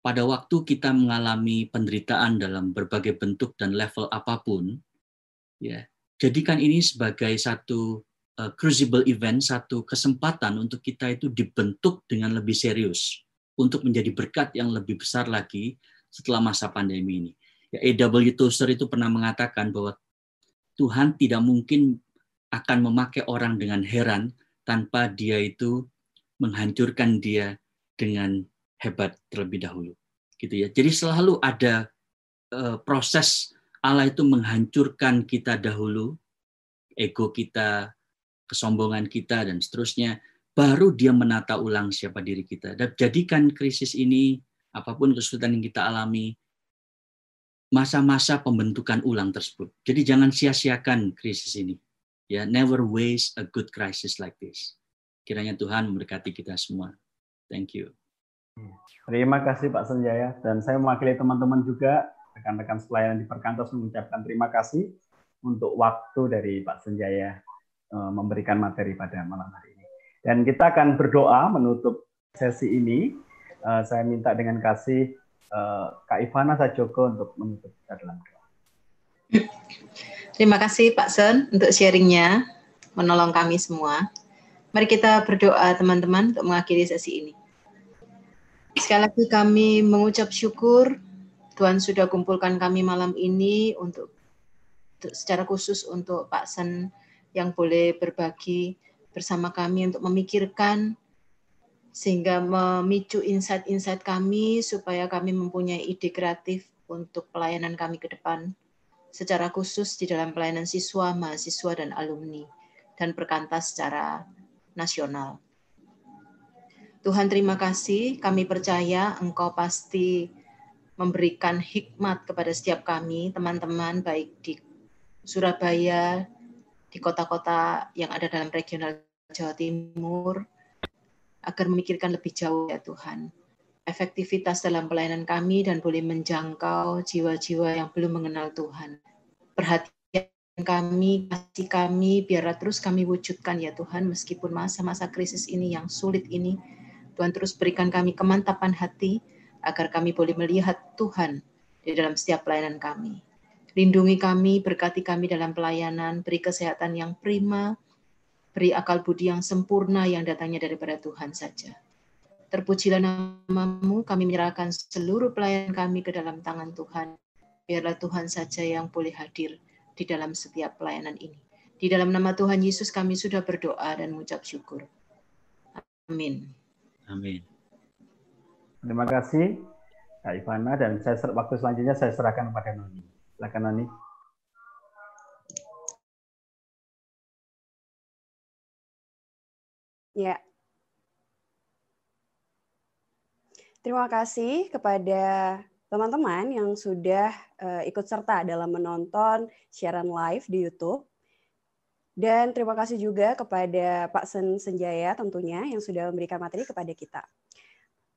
pada waktu kita mengalami penderitaan dalam berbagai bentuk dan level apa pun, ya, jadikan ini sebagai satu uh, crucible event, satu kesempatan untuk kita itu dibentuk dengan lebih serius untuk menjadi berkat yang lebih besar lagi setelah masa pandemi ini. Ya, A.W. Tozer itu pernah mengatakan bahwa Tuhan tidak mungkin akan memakai orang dengan heran tanpa dia itu menghancurkan dia dengan hebat terlebih dahulu gitu ya jadi selalu ada uh, proses Allah itu menghancurkan kita dahulu ego kita kesombongan kita dan seterusnya, baru dia menata ulang siapa diri kita. Dan jadikan krisis ini, apa pun kesulitan yang kita alami, masa-masa pembentukan ulang tersebut. Jadi jangan sia-siakan krisis ini. Ya, never waste a good crisis like this. Kiranya Tuhan memberkati kita semua. Thank you. Terima kasih Pak Senjaya dan saya mewakili teman-teman juga rekan-rekan pelayanan di Perkantos mengucapkan terima kasih untuk waktu dari Pak Senjaya eh, memberikan materi pada malam hari ini. Dan kita akan berdoa menutup sesi ini. Eh, saya minta dengan kasih eh, Kak Ivana Sajoko untuk menutup kita dalam doa. Terima kasih Pak Sen untuk sharingnya, menolong kami semua. Mari kita berdoa teman-teman untuk mengakhiri sesi ini. Sekali lagi kami mengucap syukur Tuhan sudah kumpulkan kami malam ini untuk, untuk secara khusus untuk Pak Sen yang boleh berbagi bersama kami untuk memikirkan sehingga memicu insight-insight kami supaya kami mempunyai ide kreatif untuk pelayanan kami ke depan secara khusus di dalam pelayanan siswa, mahasiswa, dan alumni dan perkantas secara nasional. Tuhan terima kasih, kami percaya Engkau pasti memberikan hikmat kepada setiap kami, teman-teman, baik di Surabaya, di kota-kota yang ada dalam regional Jawa Timur, agar memikirkan lebih jauh ya Tuhan. Efektivitas dalam pelayanan kami dan boleh menjangkau jiwa-jiwa yang belum mengenal Tuhan. Perhatian kami, kasih kami, biarlah terus kami wujudkan ya Tuhan, meskipun masa-masa krisis ini yang sulit ini, Tuhan terus berikan kami kemantapan hati, agar kami boleh melihat Tuhan di dalam setiap pelayanan kami. Lindungi kami, berkati kami dalam pelayanan, beri kesehatan yang prima, beri akal budi yang sempurna yang datangnya daripada Tuhan saja. Terpujilah namamu, kami menyerahkan seluruh pelayanan kami ke dalam tangan Tuhan. Biarlah Tuhan saja yang boleh hadir di dalam setiap pelayanan ini. Di dalam nama Tuhan Yesus kami sudah berdoa dan mengucap syukur. Amin. Amin. Terima kasih Kak Ivana dan saya waktu selanjutnya saya serahkan kepada Noni. Silakan Noni. Ya. Terima kasih kepada teman-teman yang sudah uh, ikut serta dalam menonton siaran live di YouTube. Dan terima kasih juga kepada Pak Sen Senjaya tentunya yang sudah memberikan materi kepada kita.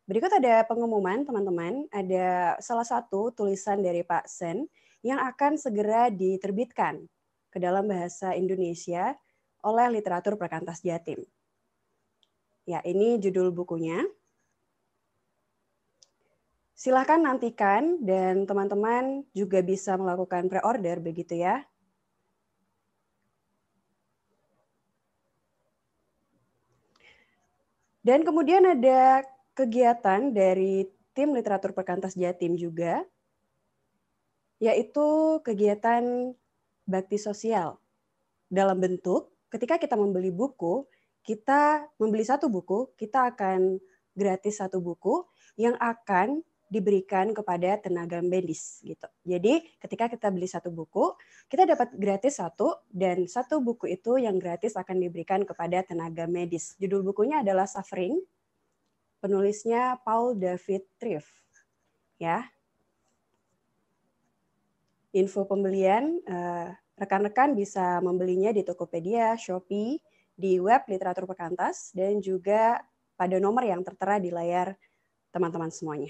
Berikut ada pengumuman teman-teman, ada salah satu tulisan dari Pak Sen yang akan segera diterbitkan ke dalam bahasa Indonesia oleh Literatur Perkantas Jatim. Ya, ini judul bukunya. Silahkan nantikan dan teman-teman juga bisa melakukan pre-order begitu ya. Dan kemudian ada kegiatan dari tim literatur perkantas Jatim juga, yaitu kegiatan bakti sosial dalam bentuk ketika kita membeli buku, kita membeli satu buku, kita akan gratis satu buku yang akan diberikan kepada tenaga medis gitu. Jadi ketika kita beli satu buku, kita dapat gratis satu dan satu buku itu yang gratis akan diberikan kepada tenaga medis. Judul bukunya adalah Suffering. Penulisnya Paul David Triff. Ya. Info pembelian eh, rekan-rekan bisa membelinya di Tokopedia, Shopee, di web Literatur Perkantas dan juga pada nomor yang tertera di layar teman-teman semuanya.